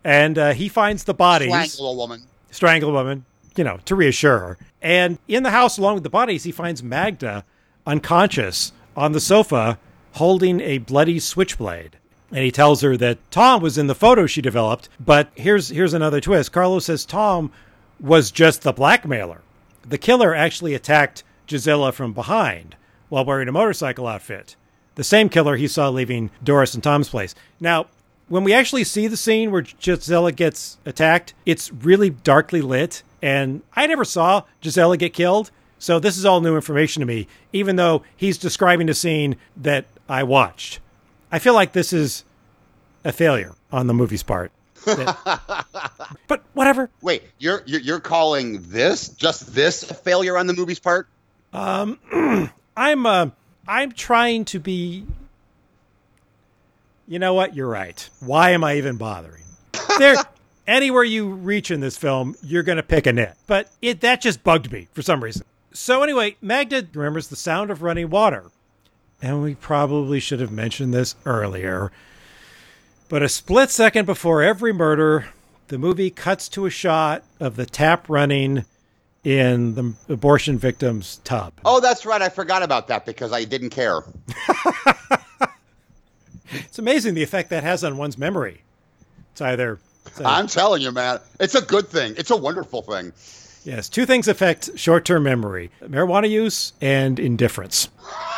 and uh, he finds the bodies Strangle a woman. strangle a woman, you know, to reassure her. And in the house, along with the bodies, he finds Magda unconscious on the sofa holding a bloody switchblade. And he tells her that Tom was in the photo she developed. But here's here's another twist. Carlos says Tom was just the blackmailer. The killer actually attacked Gisela from behind while wearing a motorcycle outfit. The same killer he saw leaving Doris and Tom's place. Now, when we actually see the scene where Gisela gets attacked, it's really darkly lit, and I never saw Gisela get killed. So this is all new information to me, even though he's describing a scene that I watched. I feel like this is a failure on the movie's part. But whatever. Wait, you're, you're you're calling this just this a failure on the movie's part? Um, I'm uh, I'm trying to be. You know what? You're right. Why am I even bothering? There, anywhere you reach in this film, you're going to pick a nit. But it that just bugged me for some reason. So anyway, Magda remembers the sound of running water, and we probably should have mentioned this earlier. But a split second before every murder, the movie cuts to a shot of the tap running in the abortion victim's tub. Oh, that's right. I forgot about that because I didn't care. It's amazing the effect that has on one's memory. It's either, either- I'm telling you, man, it's a good thing. It's a wonderful thing. yes, two things affect short-term memory: marijuana use and indifference.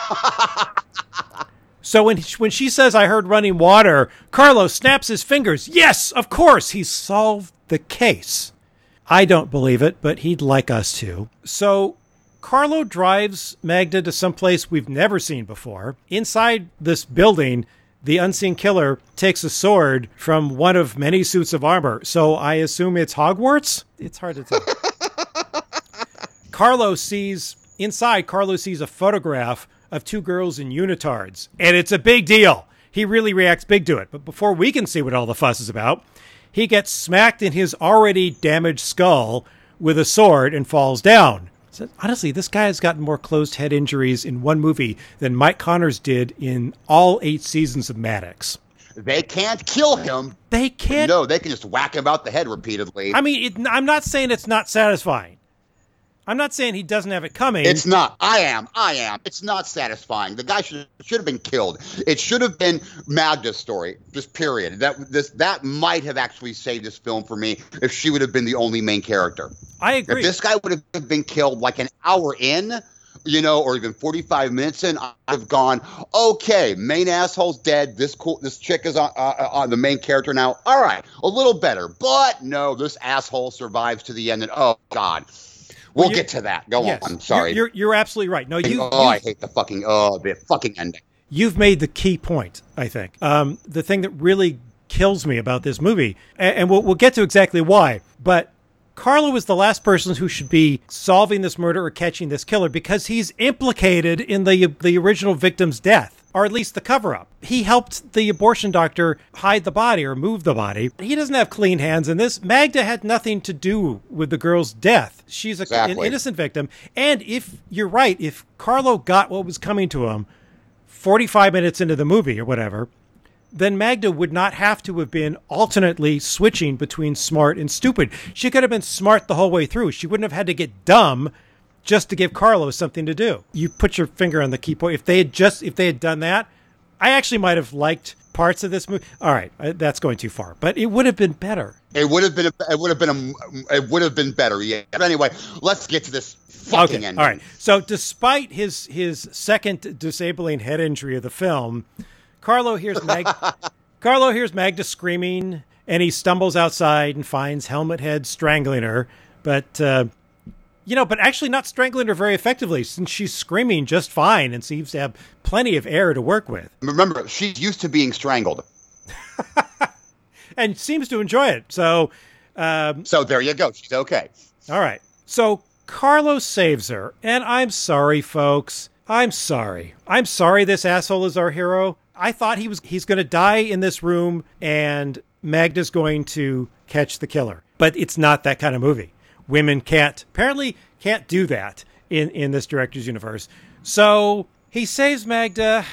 so when when she says, "I heard running water," Carlos snaps his fingers. Yes, of course, he solved the case. I don't believe it, but he'd like us to. So Carlo drives Magda to some place we've never seen before. Inside this building, the unseen killer takes a sword from one of many suits of armor. So I assume it's Hogwarts? It's hard to tell. Carlo sees inside, Carlo sees a photograph of two girls in unitards, and it's a big deal. He really reacts big to it. But before we can see what all the fuss is about, he gets smacked in his already damaged skull with a sword and falls down. So, honestly, this guy has gotten more closed head injuries in one movie than Mike Connors did in all eight seasons of Mannix. They can't kill him. They can't. No, they can just whack him out the head repeatedly. I mean, it, I'm not saying it's not satisfying. I'm not saying he doesn't have it coming. It's not. I am. I am. It's not satisfying. The guy should should have been killed. It should have been Magda's story. Just period. That this that might have actually saved this film for me if she would have been the only main character. I agree. If this guy would have been killed like an hour in, you know, or even 45 minutes in, I've gone, okay, main asshole's dead. This cool, this chick is on, uh, on the main character now. All right, a little better. But no, this asshole survives to the end. And oh god, we'll you- get to that. Go yes, on. I'm sorry. You're, you're, you're absolutely right. No, you, oh, I hate the fucking oh the fucking ending. you've made the key point. I think um, the thing that really kills me about this movie, and, and we'll, we'll get to exactly why. But Carlo is the last person who should be solving this murder or catching this killer because he's implicated in the the original victim's death. Or at least the cover up. He helped the abortion doctor hide the body or move the body. He doesn't have clean hands in this. Magda had nothing to do with the girl's death. She's a, an innocent victim. And if you're right, if Carlo got what was coming to him 45 minutes into the movie or whatever, then Magda would not have to have been alternately switching between smart and stupid. She could have been smart the whole way through. She wouldn't have had to get dumb just to give Carlos something to do. You put your finger on the key point. If they had just if they had done that, I actually might have liked parts of this movie. All right, uh, that's going too far, but it would have been better. It would have been. A, it would have been. A, it would have been better. Yeah. But anyway, let's get to this fucking Okay, ending. all right. So despite his his second disabling head injury of the film, Carlo hears Mag- Carlo hears Magda screaming, and he stumbles outside and finds Helmet Head strangling her. But uh, you know, but actually not strangling her very effectively, since she's screaming just fine and seems to have plenty of air to work with, Remember, she's used to being strangled. and seems to enjoy it. So, um, So there you go. She's okay. All right. So Carlos saves her, and I'm sorry, folks. I'm sorry. I'm sorry this asshole is our hero. I thought he was he's going to die in this room and Magda's going to catch the killer. But it's not that kind of movie. Women can't apparently can't do that in in this director's universe. So he saves Magda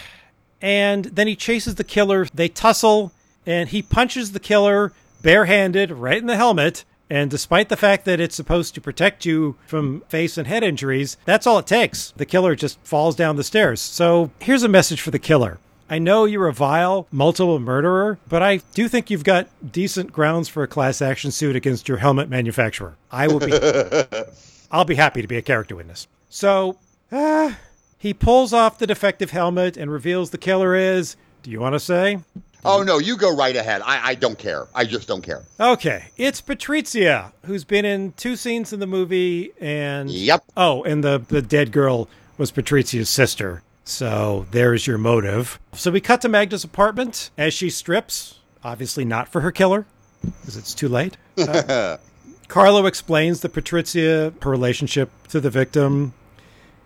and then he chases the killer. They tussle, and he punches the killer barehanded right in the helmet. And despite the fact that it's supposed to protect you from face and head injuries, that's all it takes. The killer just falls down the stairs. So here's a message for the killer. I know you're a vile, multiple murderer, but I do think you've got decent grounds for a class action suit against your helmet manufacturer. I will be I'll be happy to be a character witness. So, uh, he pulls off the defective helmet and reveals the killer is. Do you want to say? Oh no, you go right ahead. I, I don't care. I just don't care. Okay, it's Patrizia, who's been in two scenes in the movie, and Yep. oh, and the the dead girl was Patrizia's sister. So there's your motive. So we cut to Magda's apartment as she strips, obviously not for her killer, because it's too late. Uh, Carlo explains the Patrizia, her relationship to the victim.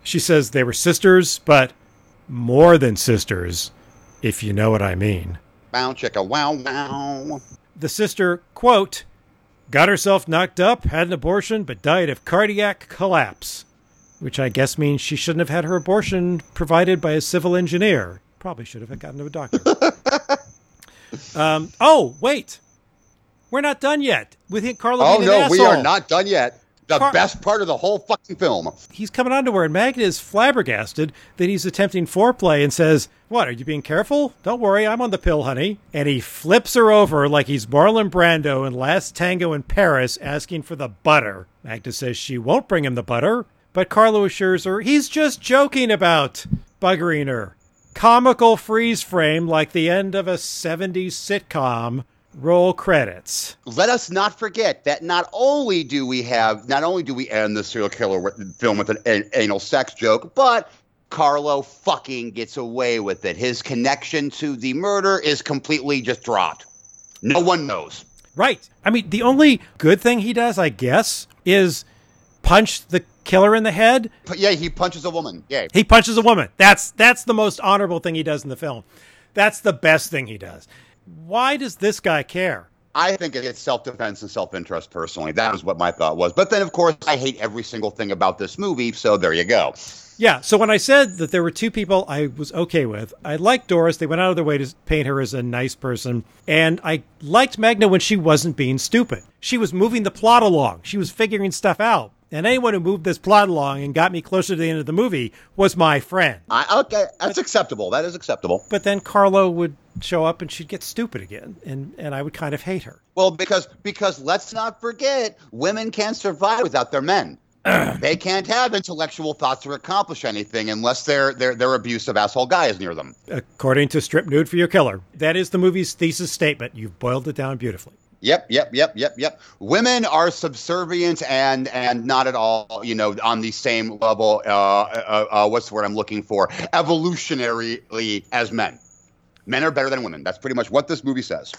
She says they were sisters, but more than sisters, if you know what I mean. Bow chicka wow wow. The sister, quote, got herself knocked up, had an abortion, but died of cardiac collapse, which I guess means she shouldn't have had her abortion provided by a civil engineer. Probably should have gotten to a doctor. um, oh, wait. We're not done yet with Carlo Oh being an no, we are not done yet. The Car- best part of the whole fucking film. He's coming on to her, and Magda is flabbergasted that he's attempting foreplay and says, What, are you being careful? Don't worry, I'm on the pill, honey. And he flips her over like he's Marlon Brando in Last Tango in Paris asking for the butter. Magda says she won't bring him the butter, but Carlo assures her he's just joking about buggering her. Comical freeze frame like the end of a 70s sitcom. Roll credits. Let us not forget that not only do we have, not only do we end the serial killer with, film with an, an anal sex joke, but Carlo fucking gets away with it. His connection to the murder is completely just dropped. No one knows. Right. I mean, the only good thing he does, I guess, is punch the killer in the head. But yeah, he punches a woman. Yeah. He punches a woman. That's that's the most honorable thing he does in the film. That's the best thing he does. Why does this guy care? I think it's self defense and self interest personally. That was what my thought was. But then, of course, I hate every single thing about this movie. So there you go. Yeah, so when I said that there were two people I was okay with, I liked Doris. They went out of their way to paint her as a nice person. And I liked Magda when she wasn't being stupid. She was moving the plot along, she was figuring stuff out. And anyone who moved this plot along and got me closer to the end of the movie was my friend. I, okay, that's acceptable. That is acceptable. But then Carlo would show up and she'd get stupid again. And, and I would kind of hate her. Well, because because let's not forget, women can't survive without their men. they can't have intellectual thoughts or accomplish anything unless their their their abusive asshole guy is near them. According to Strip Nude for Your Killer. That is the movie's thesis statement. You've boiled it down beautifully. Yep, yep, yep, yep, yep. Women are subservient and and not at all, you know, on the same level. Uh, uh, uh, what's the word I'm looking for? Evolutionarily as men. Men are better than women. That's pretty much what this movie says.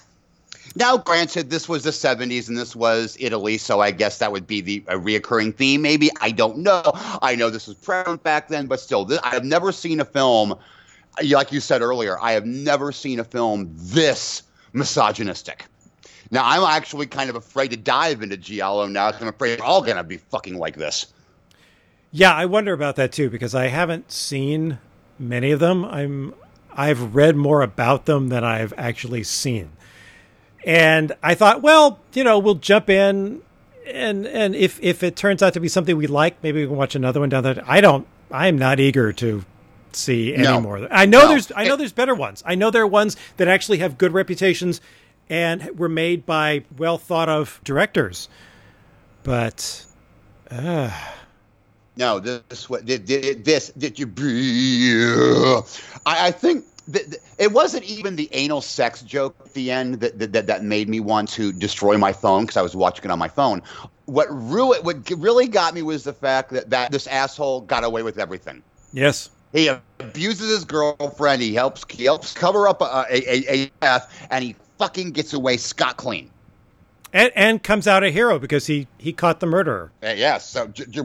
Now, granted, this was the 70s and this was Italy, so I guess that would be the a reoccurring theme. Maybe I don't know. I know this was prevalent back then, but still, I have never seen a film. like you said earlier, I have never seen a film this misogynistic. Now I'm actually kind of afraid to dive into Giallo now because I'm afraid we're all gonna be fucking like this. Yeah, I wonder about that too because I haven't seen many of them. I'm I've read more about them than I've actually seen. And I thought, well, you know, we'll jump in and and if if it turns out to be something we like, maybe we can watch another one down there. I don't I am not eager to see any No. more. I know No. there's I know there's better ones. I know there are ones that actually have good reputations and were made by well thought of directors. But uh... No, this what did this did you? I, I think th- th- it wasn't even the anal sex joke at the end that that, that, that made me want to destroy my phone because I was watching it on my phone. What really what really got me was the fact that, that this asshole got away with everything. yes. He abuses his girlfriend. He helps he helps cover up a a, a, a death, and he fucking gets away scot clean. And and comes out a hero because he he caught the murderer. Uh, yeah, so j- j-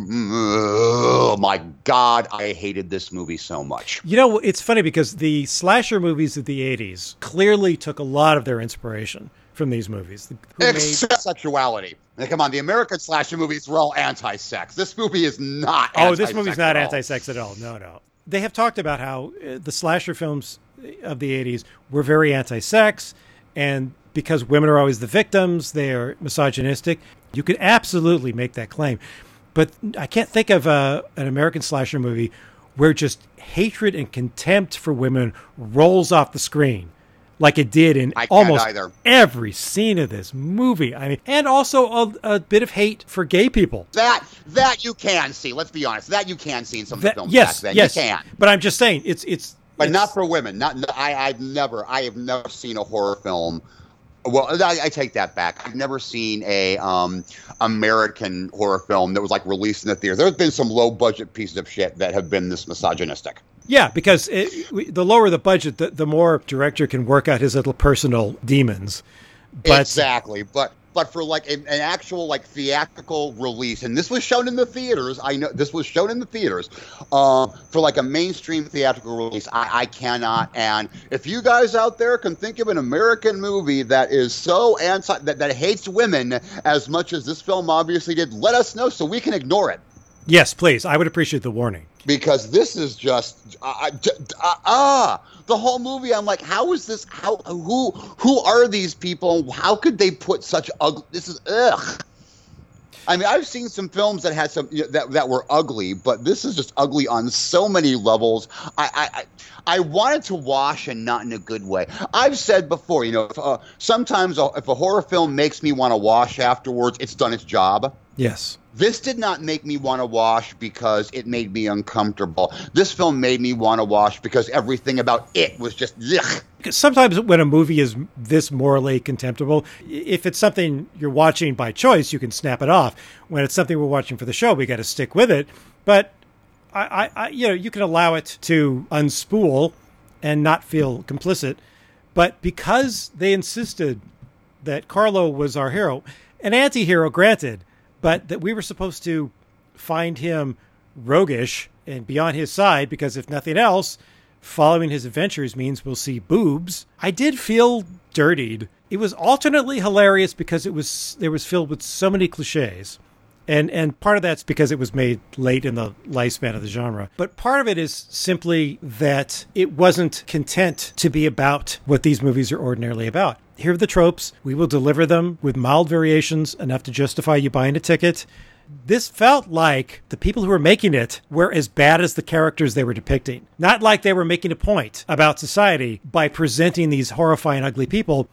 oh my god, I hated this movie so much. You know, it's funny because the slasher movies of the 80s clearly took a lot of their inspiration from these movies. Who made, sexuality. Now, come on, the American slasher movies were all anti-sex. This movie is not. oh, this movie's not anti-sex at all. No, no. They have talked about how uh, the slasher films of the 80s were very anti-sex and because women are always the victims, they are misogynistic. You could absolutely make that claim. But I can't think of a, an American slasher movie where just hatred and contempt for women rolls off the screen like it did in almost either. every scene of this movie. I mean, and also a, a bit of hate for gay people. That that you can see. Let's be honest. That you can see in some of the films yes, back then. yes. You can. But I'm just saying, it's it's but it's- not for women. Not no, I. I've never. I have never seen a horror film. Well, I, I take that back. I've never seen a um, American horror film that was like released in the theater. There's been some low budget pieces of shit that have been this misogynistic. Yeah, because it, the lower the budget, the, the more director can work out his little personal demons. But exactly, but but for like a, an actual like theatrical release, and this was shown in the theaters. I know this was shown in the theaters. Um, for like a mainstream theatrical release, I, I cannot. And if you guys out there can think of an American movie that is so anti that, that hates women as much as this film obviously did, let us know so we can ignore it. Yes, please, I would appreciate the warning. because this is just uh, uh, d- d- uh, ah the whole movie i'm like how is this how who who are these people how could they put such ugly this is ugh I mean, I've seen some films that had some that that were ugly, but this is just ugly on so many levels. I I, I I wanted to wash and not in a good way. I've said before, you know, if, uh, sometimes a- if a horror film makes me want to wash afterwards, it's done its job. Yes. This did not make me want to wash because it made me uncomfortable. This film made me want to wash because everything about it was just. Because sometimes when a movie is this morally contemptible, if it's something you're watching by choice, you can snap it off. When it's something we're watching for the show, we got to stick with it. But I, I, I, you know, you can allow it to unspool and not feel complicit. But because they insisted that Carlo was our hero, an anti-hero, granted, but that we were supposed to find him roguish and be on his side because if nothing else, following his adventures means we'll see boobs. I did feel dirtied. It was alternately hilarious because it was there was filled with so many cliches. And and part of that's because it was made late in the lifespan of the genre. But part of it is simply that it wasn't content to be about what these movies are ordinarily about. Here are the tropes. We will deliver them with mild variations enough to justify you buying a ticket. This felt like the people who were making it were as bad as the characters they were depicting. Not like they were making a point about society by presenting these horrifying, ugly people.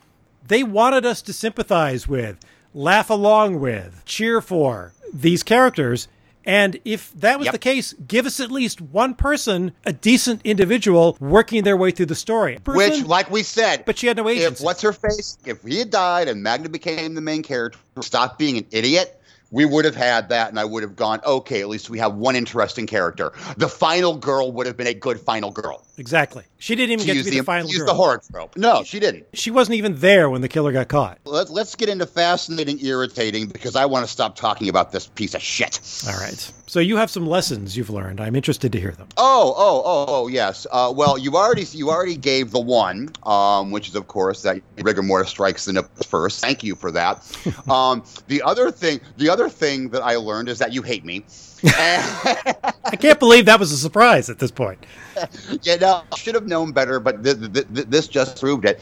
They wanted us to sympathize with, laugh along with, cheer for these characters. And if that was Yep. the case, give us at least one person, a decent individual, working their way through the story. Which, like we said, but she had no if agency. what's her face, if he had died and Magda became the main character, stop being an idiot, we would have had that, and I would have gone, okay, at least we have one interesting character. The final girl would have been a good final girl. Exactly. She didn't even To get use to be the, the, final girl. the horror trope. No, she didn't. She wasn't even there when the killer got caught. Let, let's get into fascinating, irritating, because I want to stop talking about this piece of shit. All right. So you have some lessons you've learned. I'm interested to hear them. Oh, oh, oh, oh, yes. Uh, well, you already you already gave the one, um, which is of course that rigor mortis strikes the nipples first. Thank you for that. um, the other thing, the other thing that I learned is that you hate me. I can't believe that was a surprise at this point. yeah, no, I should have known better, but th- th- th- this just proved it.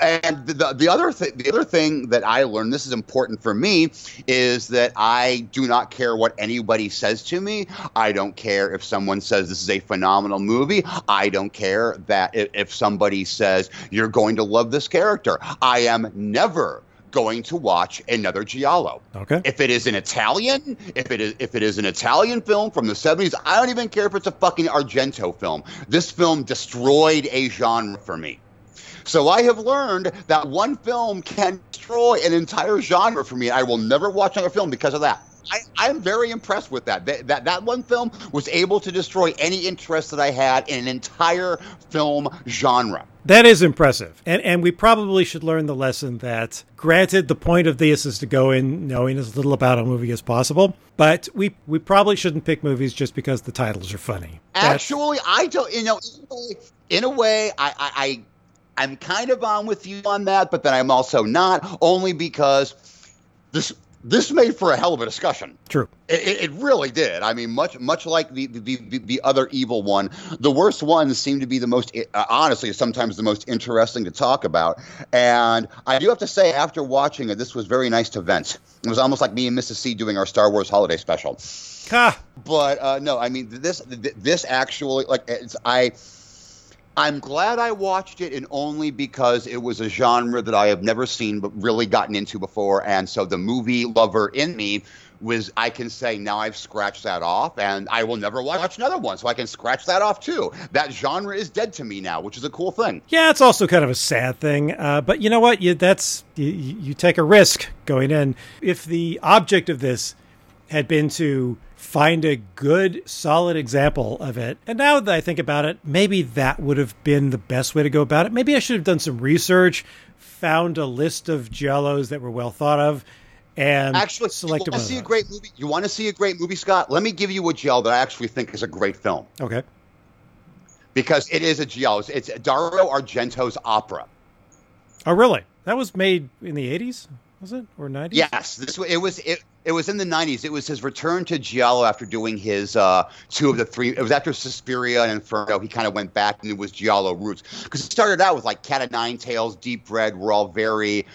And the, the other thing, the other thing that I learned, this is important for me, is that I do not care what anybody says to me. I don't care if someone says this is a phenomenal movie. I don't care that if somebody says you're going to love this character. I am never going to watch another Giallo. Okay. If it is an Italian, if it is if it is an Italian film from the 70s, I don't even care if it's a fucking Argento film. This film destroyed a genre for me. So I have learned that one film can destroy an entire genre for me. I will never watch another film because of that. I, I'm very impressed with that. that. That that one film was able to destroy any interest that I had in an entire film genre. That is impressive. And and we probably should learn the lesson that granted the point of this is to go in knowing as little about a movie as possible, but we we probably shouldn't pick movies just because the titles are funny. That's- Actually, I don't. You know, in a way, in a way I, I, I, I'm kind of on with you on that, but then I'm also not. Only because this this made for a hell of a discussion. true. It, it, really did. I mean, much much like the, the the the other evil one, the worst ones seem to be the most uh, honestly sometimes the most interesting to talk about. And I do have to say, after watching it, this was very nice to vent. It was almost like me and Mrs. C doing our Star Wars holiday special Ha! but uh, no, I mean this this actually like it's I. I'm glad I watched it, and only because it was a genre that I have never seen but really gotten into before, and so the movie lover in me was I can say now I've scratched that off, and I will never watch another one, so I can scratch that off too. That genre is dead to me now, which is a cool thing. Yeah, it's also kind of a sad thing. Uh, but you know what? You that's you, you take a risk going in. If the object of this had been to find a good, solid example of it, and now that I think about it, maybe that would have been the best way to go about it. Maybe I should have done some research, found a list of giallos that were well thought of, and Actually, you selected want to see a great movie? You want to see a great movie, Scott? Let me give you a gel that I actually think is a great film Okay. because it is a giallo. It's, it's Dario Argento's opera. Oh, really? That was made in the '80s, was it, or '90s? Yes, this it was it, it was in the '90s. It was his return to Giallo after doing his uh, two of the three. It was after Suspiria and Inferno. He kind of went back and it was Giallo roots because it started out with like Cat of Nine Tails, Deep Red. Were all very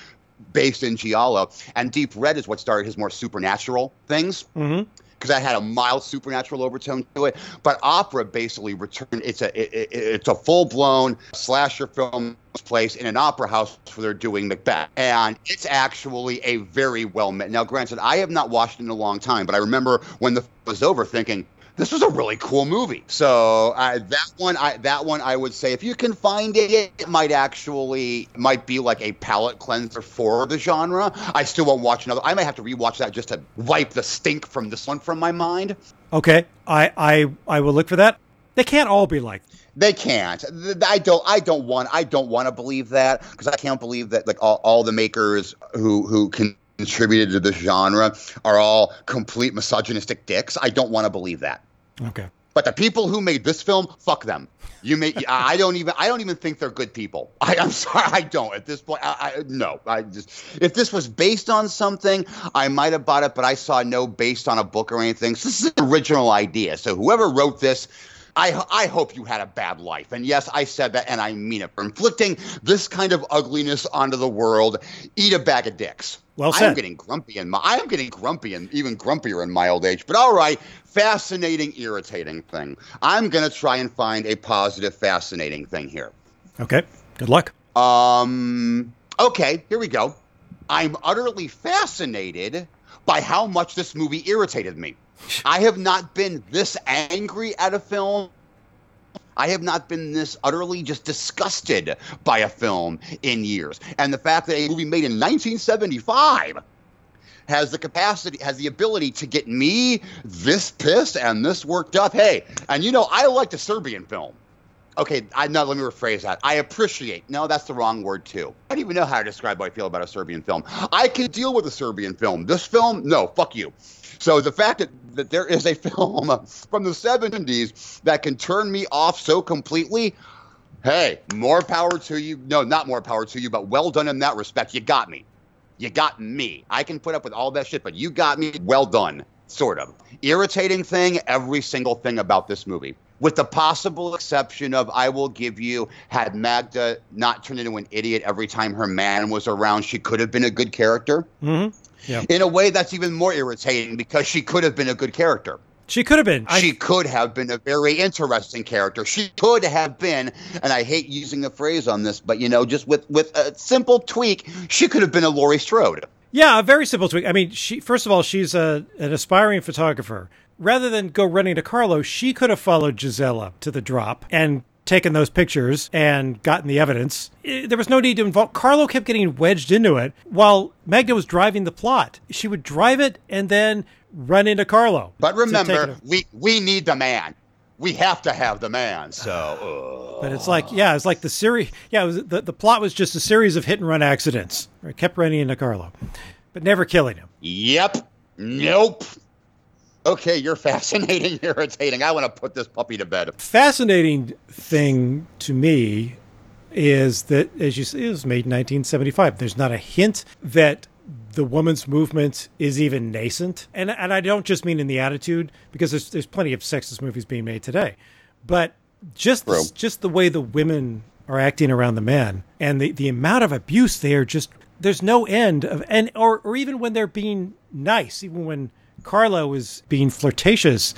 based in Giallo, and Deep Red is what started his more supernatural things Mm-hmm. Because that had a mild supernatural overtone to it. But opera basically returned. It's a it, it, it's a full blown slasher film place in an opera house where they're doing Macbeth, and it's actually a very well made. Now, granted, I have not watched it in a long time, but I remember when the was over thinking. This was a really cool movie. So uh, that one, I that one, I would say, if you can find it, it might actually might be like a palate cleanser for the genre. I still won't watch another. I might have to rewatch that just to wipe the stink from this one from my mind. Okay. I I I will look for that. They can't all be like. They can't. I don't. I don't want. I don't want to believe that because I can't believe that like all, all the makers who who can contributed to this genre are all complete misogynistic dicks. I don't want to believe that. Okay. But the people who made this film, fuck them. You may. I don't even. I don't even think they're good people. I, I'm sorry. I don't. At this point, I, I no. I just. If this was based on something, I might have bought it. But I saw no based on a book or anything. So this is an original idea. So whoever wrote this. I, I hope you had a bad life. And yes, I said that, and I mean it. For inflicting this kind of ugliness onto the world, eat a bag of dicks. Well said. I'm getting grumpy my. I am getting grumpy and even grumpier in my old age. But all right, fascinating, irritating thing. I'm gonna try and find a positive, fascinating thing here. Okay. Good luck. Um. Okay, here we go. I'm utterly fascinated by how much this movie irritated me. I have not been this angry at a film. I have not been this utterly just disgusted by a film in years. And the fact that a movie made in 1975 has the capacity, has the ability to get me this pissed and this worked up. Hey, and you know, I like the Serbian film. Okay, I no, let me rephrase that. I appreciate. No, that's the wrong word too. I don't even know how to describe what I feel about a Serbian film. I can deal with a Serbian film. This film, no, fuck you. So the fact that, that there is a film from the 70s that can turn me off so completely, hey, more power to you. No, not more power to you, but well done in that respect. You got me. You got me. I can put up with all that shit, but you got me. Well done, sort of. Irritating thing, every single thing about this movie. With the possible exception of, I will give you, had Magda not turned into an idiot every time her man was around, she could have been a good character. Mm-hmm. Yeah. In a way that's even more irritating because she could have been a good character. She could have been. I- She could have been a very interesting character. She could have been, and I hate using a phrase on this, but you know, just with with a simple tweak, she could have been a Laurie Strode. Yeah, a very simple tweak. I mean, she first of all, she's a an aspiring photographer. Rather than go running to Carlo, she could have followed Gisela to the drop and taken those pictures and gotten the evidence. There was no need to involve. Carlo kept getting wedged into it while Magda was driving the plot. She would drive it and then run into Carlo. But remember, we we need the man. We have to have the man. So uh, But it's like, yeah, it's like the series. Yeah, it was, the the plot was just a series of hit and run accidents. Right? Kept running into Carlo, but never killing him. yep, nope. Okay, you're fascinating, irritating. I want to put this puppy to bed. Fascinating thing to me is that, as you say, it was made in 1975. There's not a hint that the woman's movement is even nascent, and and I don't just mean in the attitude because there's there's plenty of sexist movies being made today, but just just the way the women are acting around the men and the, the amount of abuse they are just there's no end of and or or even when they're being nice, even when Carlo is being flirtatious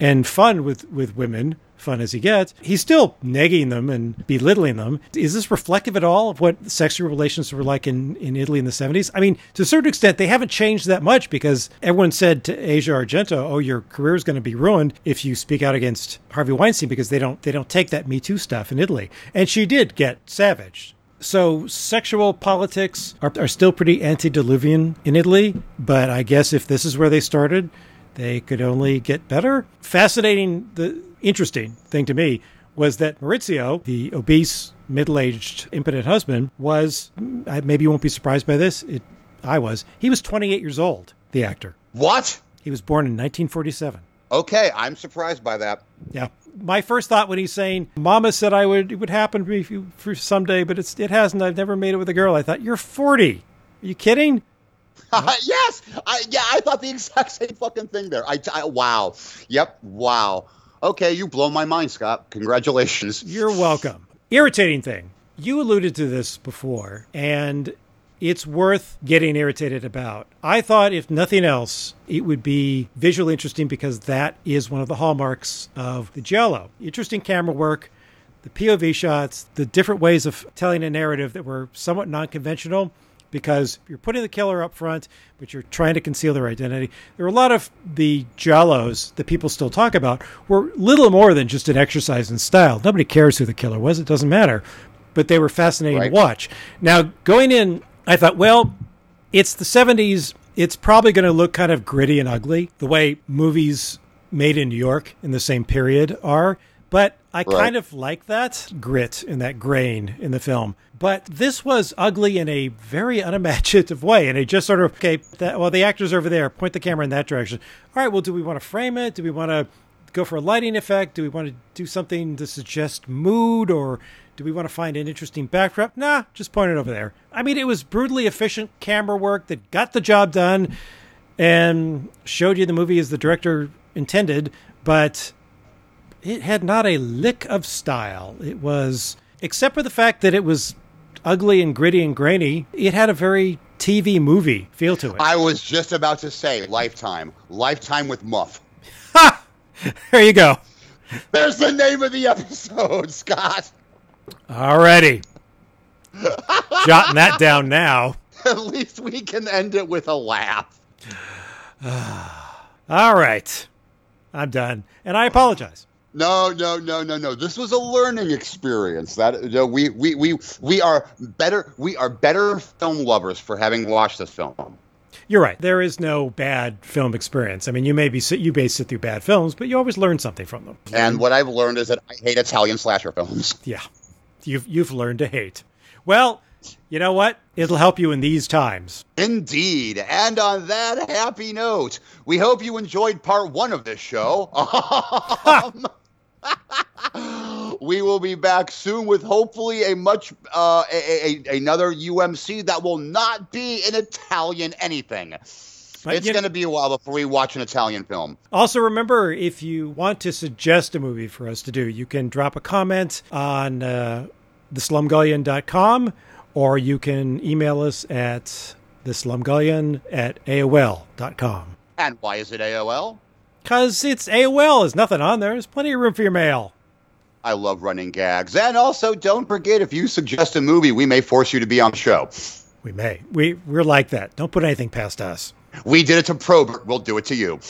and fun with with women, fun as he gets, he's still negging them and belittling them. Is this reflective at all of what sexual relations were like in, in Italy in the 70s? I mean, to a certain extent, they haven't changed that much because everyone said to Asia Argento, "Oh, your career is going to be ruined if you speak out against Harvey Weinstein because they don't they don't take that Me Too stuff in Italy." And she did get savaged. So sexual politics are, are still pretty antediluvian in Italy, but I guess if this is where they started, they could only get better. Fascinating, the interesting thing to me was that Maurizio, the obese, middle-aged, impotent husband, was I- maybe you won't be surprised by this. It, I was. He was 28 years old. The actor. What? He was born in 1947. Okay, I'm surprised by that. Yeah. My first thought when he's saying, "Mama said I would it would happen to me if you- for someday, but it's it hasn't. I've never made it with a girl." I thought, "You're 40. Are you kidding?" yes, I, yeah, I thought the exact same fucking thing there. I, I wow, yep, wow. Okay, you blow my mind, Scott. Congratulations. You're welcome. Irritating thing. You alluded to this before, and it's worth getting irritated about. I thought, if nothing else, it would be visually interesting because that is one of the hallmarks of the Giallo. Interesting camera work, the POV shots, the different ways of telling a narrative that were somewhat non conventional because you're putting the killer up front, but you're trying to conceal their identity. There are a lot of the Giallos that people still talk about were little more than just an exercise in style. Nobody cares who the killer was, it doesn't matter. But they were fascinating Right. to watch. Now, going in, I thought, well, it's the 70s. It's probably going to look kind of gritty and ugly, the way movies made in New York in the same period are. But I kind of like that grit and that grain in the film. But this was ugly in a very unimaginative way. And it just sort of, okay, that, well, the actor's over there, point the camera in that direction. All right, well, do we want to frame it? Do we want to go for a lighting effect? Do we want to do something to suggest mood or do we want to find an interesting backdrop? Nah, just point it over there. I mean, it was brutally efficient camera work that got the job done and showed you the movie as the director intended, but it had not a lick of style. It was, except for the fact that it was ugly and gritty and grainy, it had a very TV movie feel to it. I was just about to say Lifetime. Lifetime with Muff. Ha! there you go. There's the name of the episode, Scott. Alrighty. Jotting that down now. At least we can end it with a laugh. All right. I'm done. And I apologize. No, no, no, no, no. This was a learning experience. That you know, we, we, we, we are better. We are better film lovers for having watched this film. You're right. There is no bad film experience. I mean, you may be you may sit through bad films, but you always learn something from them. And what I've learned is that I hate Italian slasher films. Yeah, you've you've learned to hate. Well, you know what? It'll help you in these times. Indeed. And on that happy note, we hope you enjoyed part one of this show. Um, we will be back soon with hopefully a much uh, a, a, another UMC that will not be an Italian anything. But it's going to be a while before we watch an Italian film. Also, remember if you want to suggest a movie for us to do, you can drop a comment on uh, theslumgullion.com or you can email us at theslumgullion at AOL.com. And why is it AOL? Because it's AOL, there's nothing on there. There's plenty of room for your mail. I love running gags. And also, don't forget if you suggest a movie, we may force you to be on the show. We may. We, we're like that. Don't put anything past us. We did it to Probert, we'll do it to you.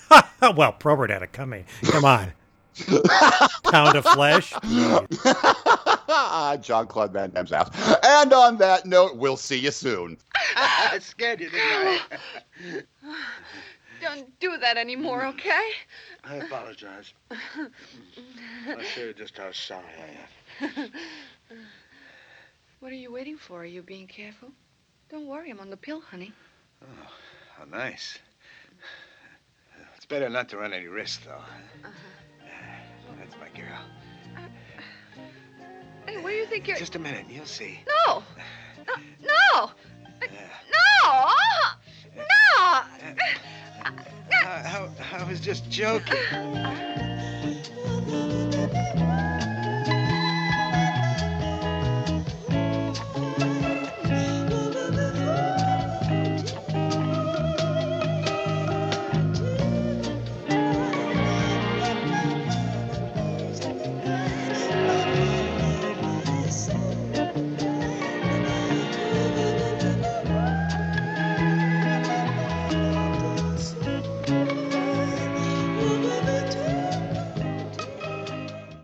well, Probert had it coming. Come on. Pound of flesh. Jean Claude Van Damme's house. And on that note, we'll see you soon. I scared you, didn't I? Don't do that anymore, mm. okay? I apologize. I'll show you just how sorry I am. What are you waiting for? Are you being careful? Don't worry, I'm on the pill, honey. Oh, how nice. It's better not to run any risk, though. Uh-huh. That's my girl. Uh, hey, what do you think you're... Just a minute, you'll see. No! No! No! Yeah. No! I, I, I was just joking.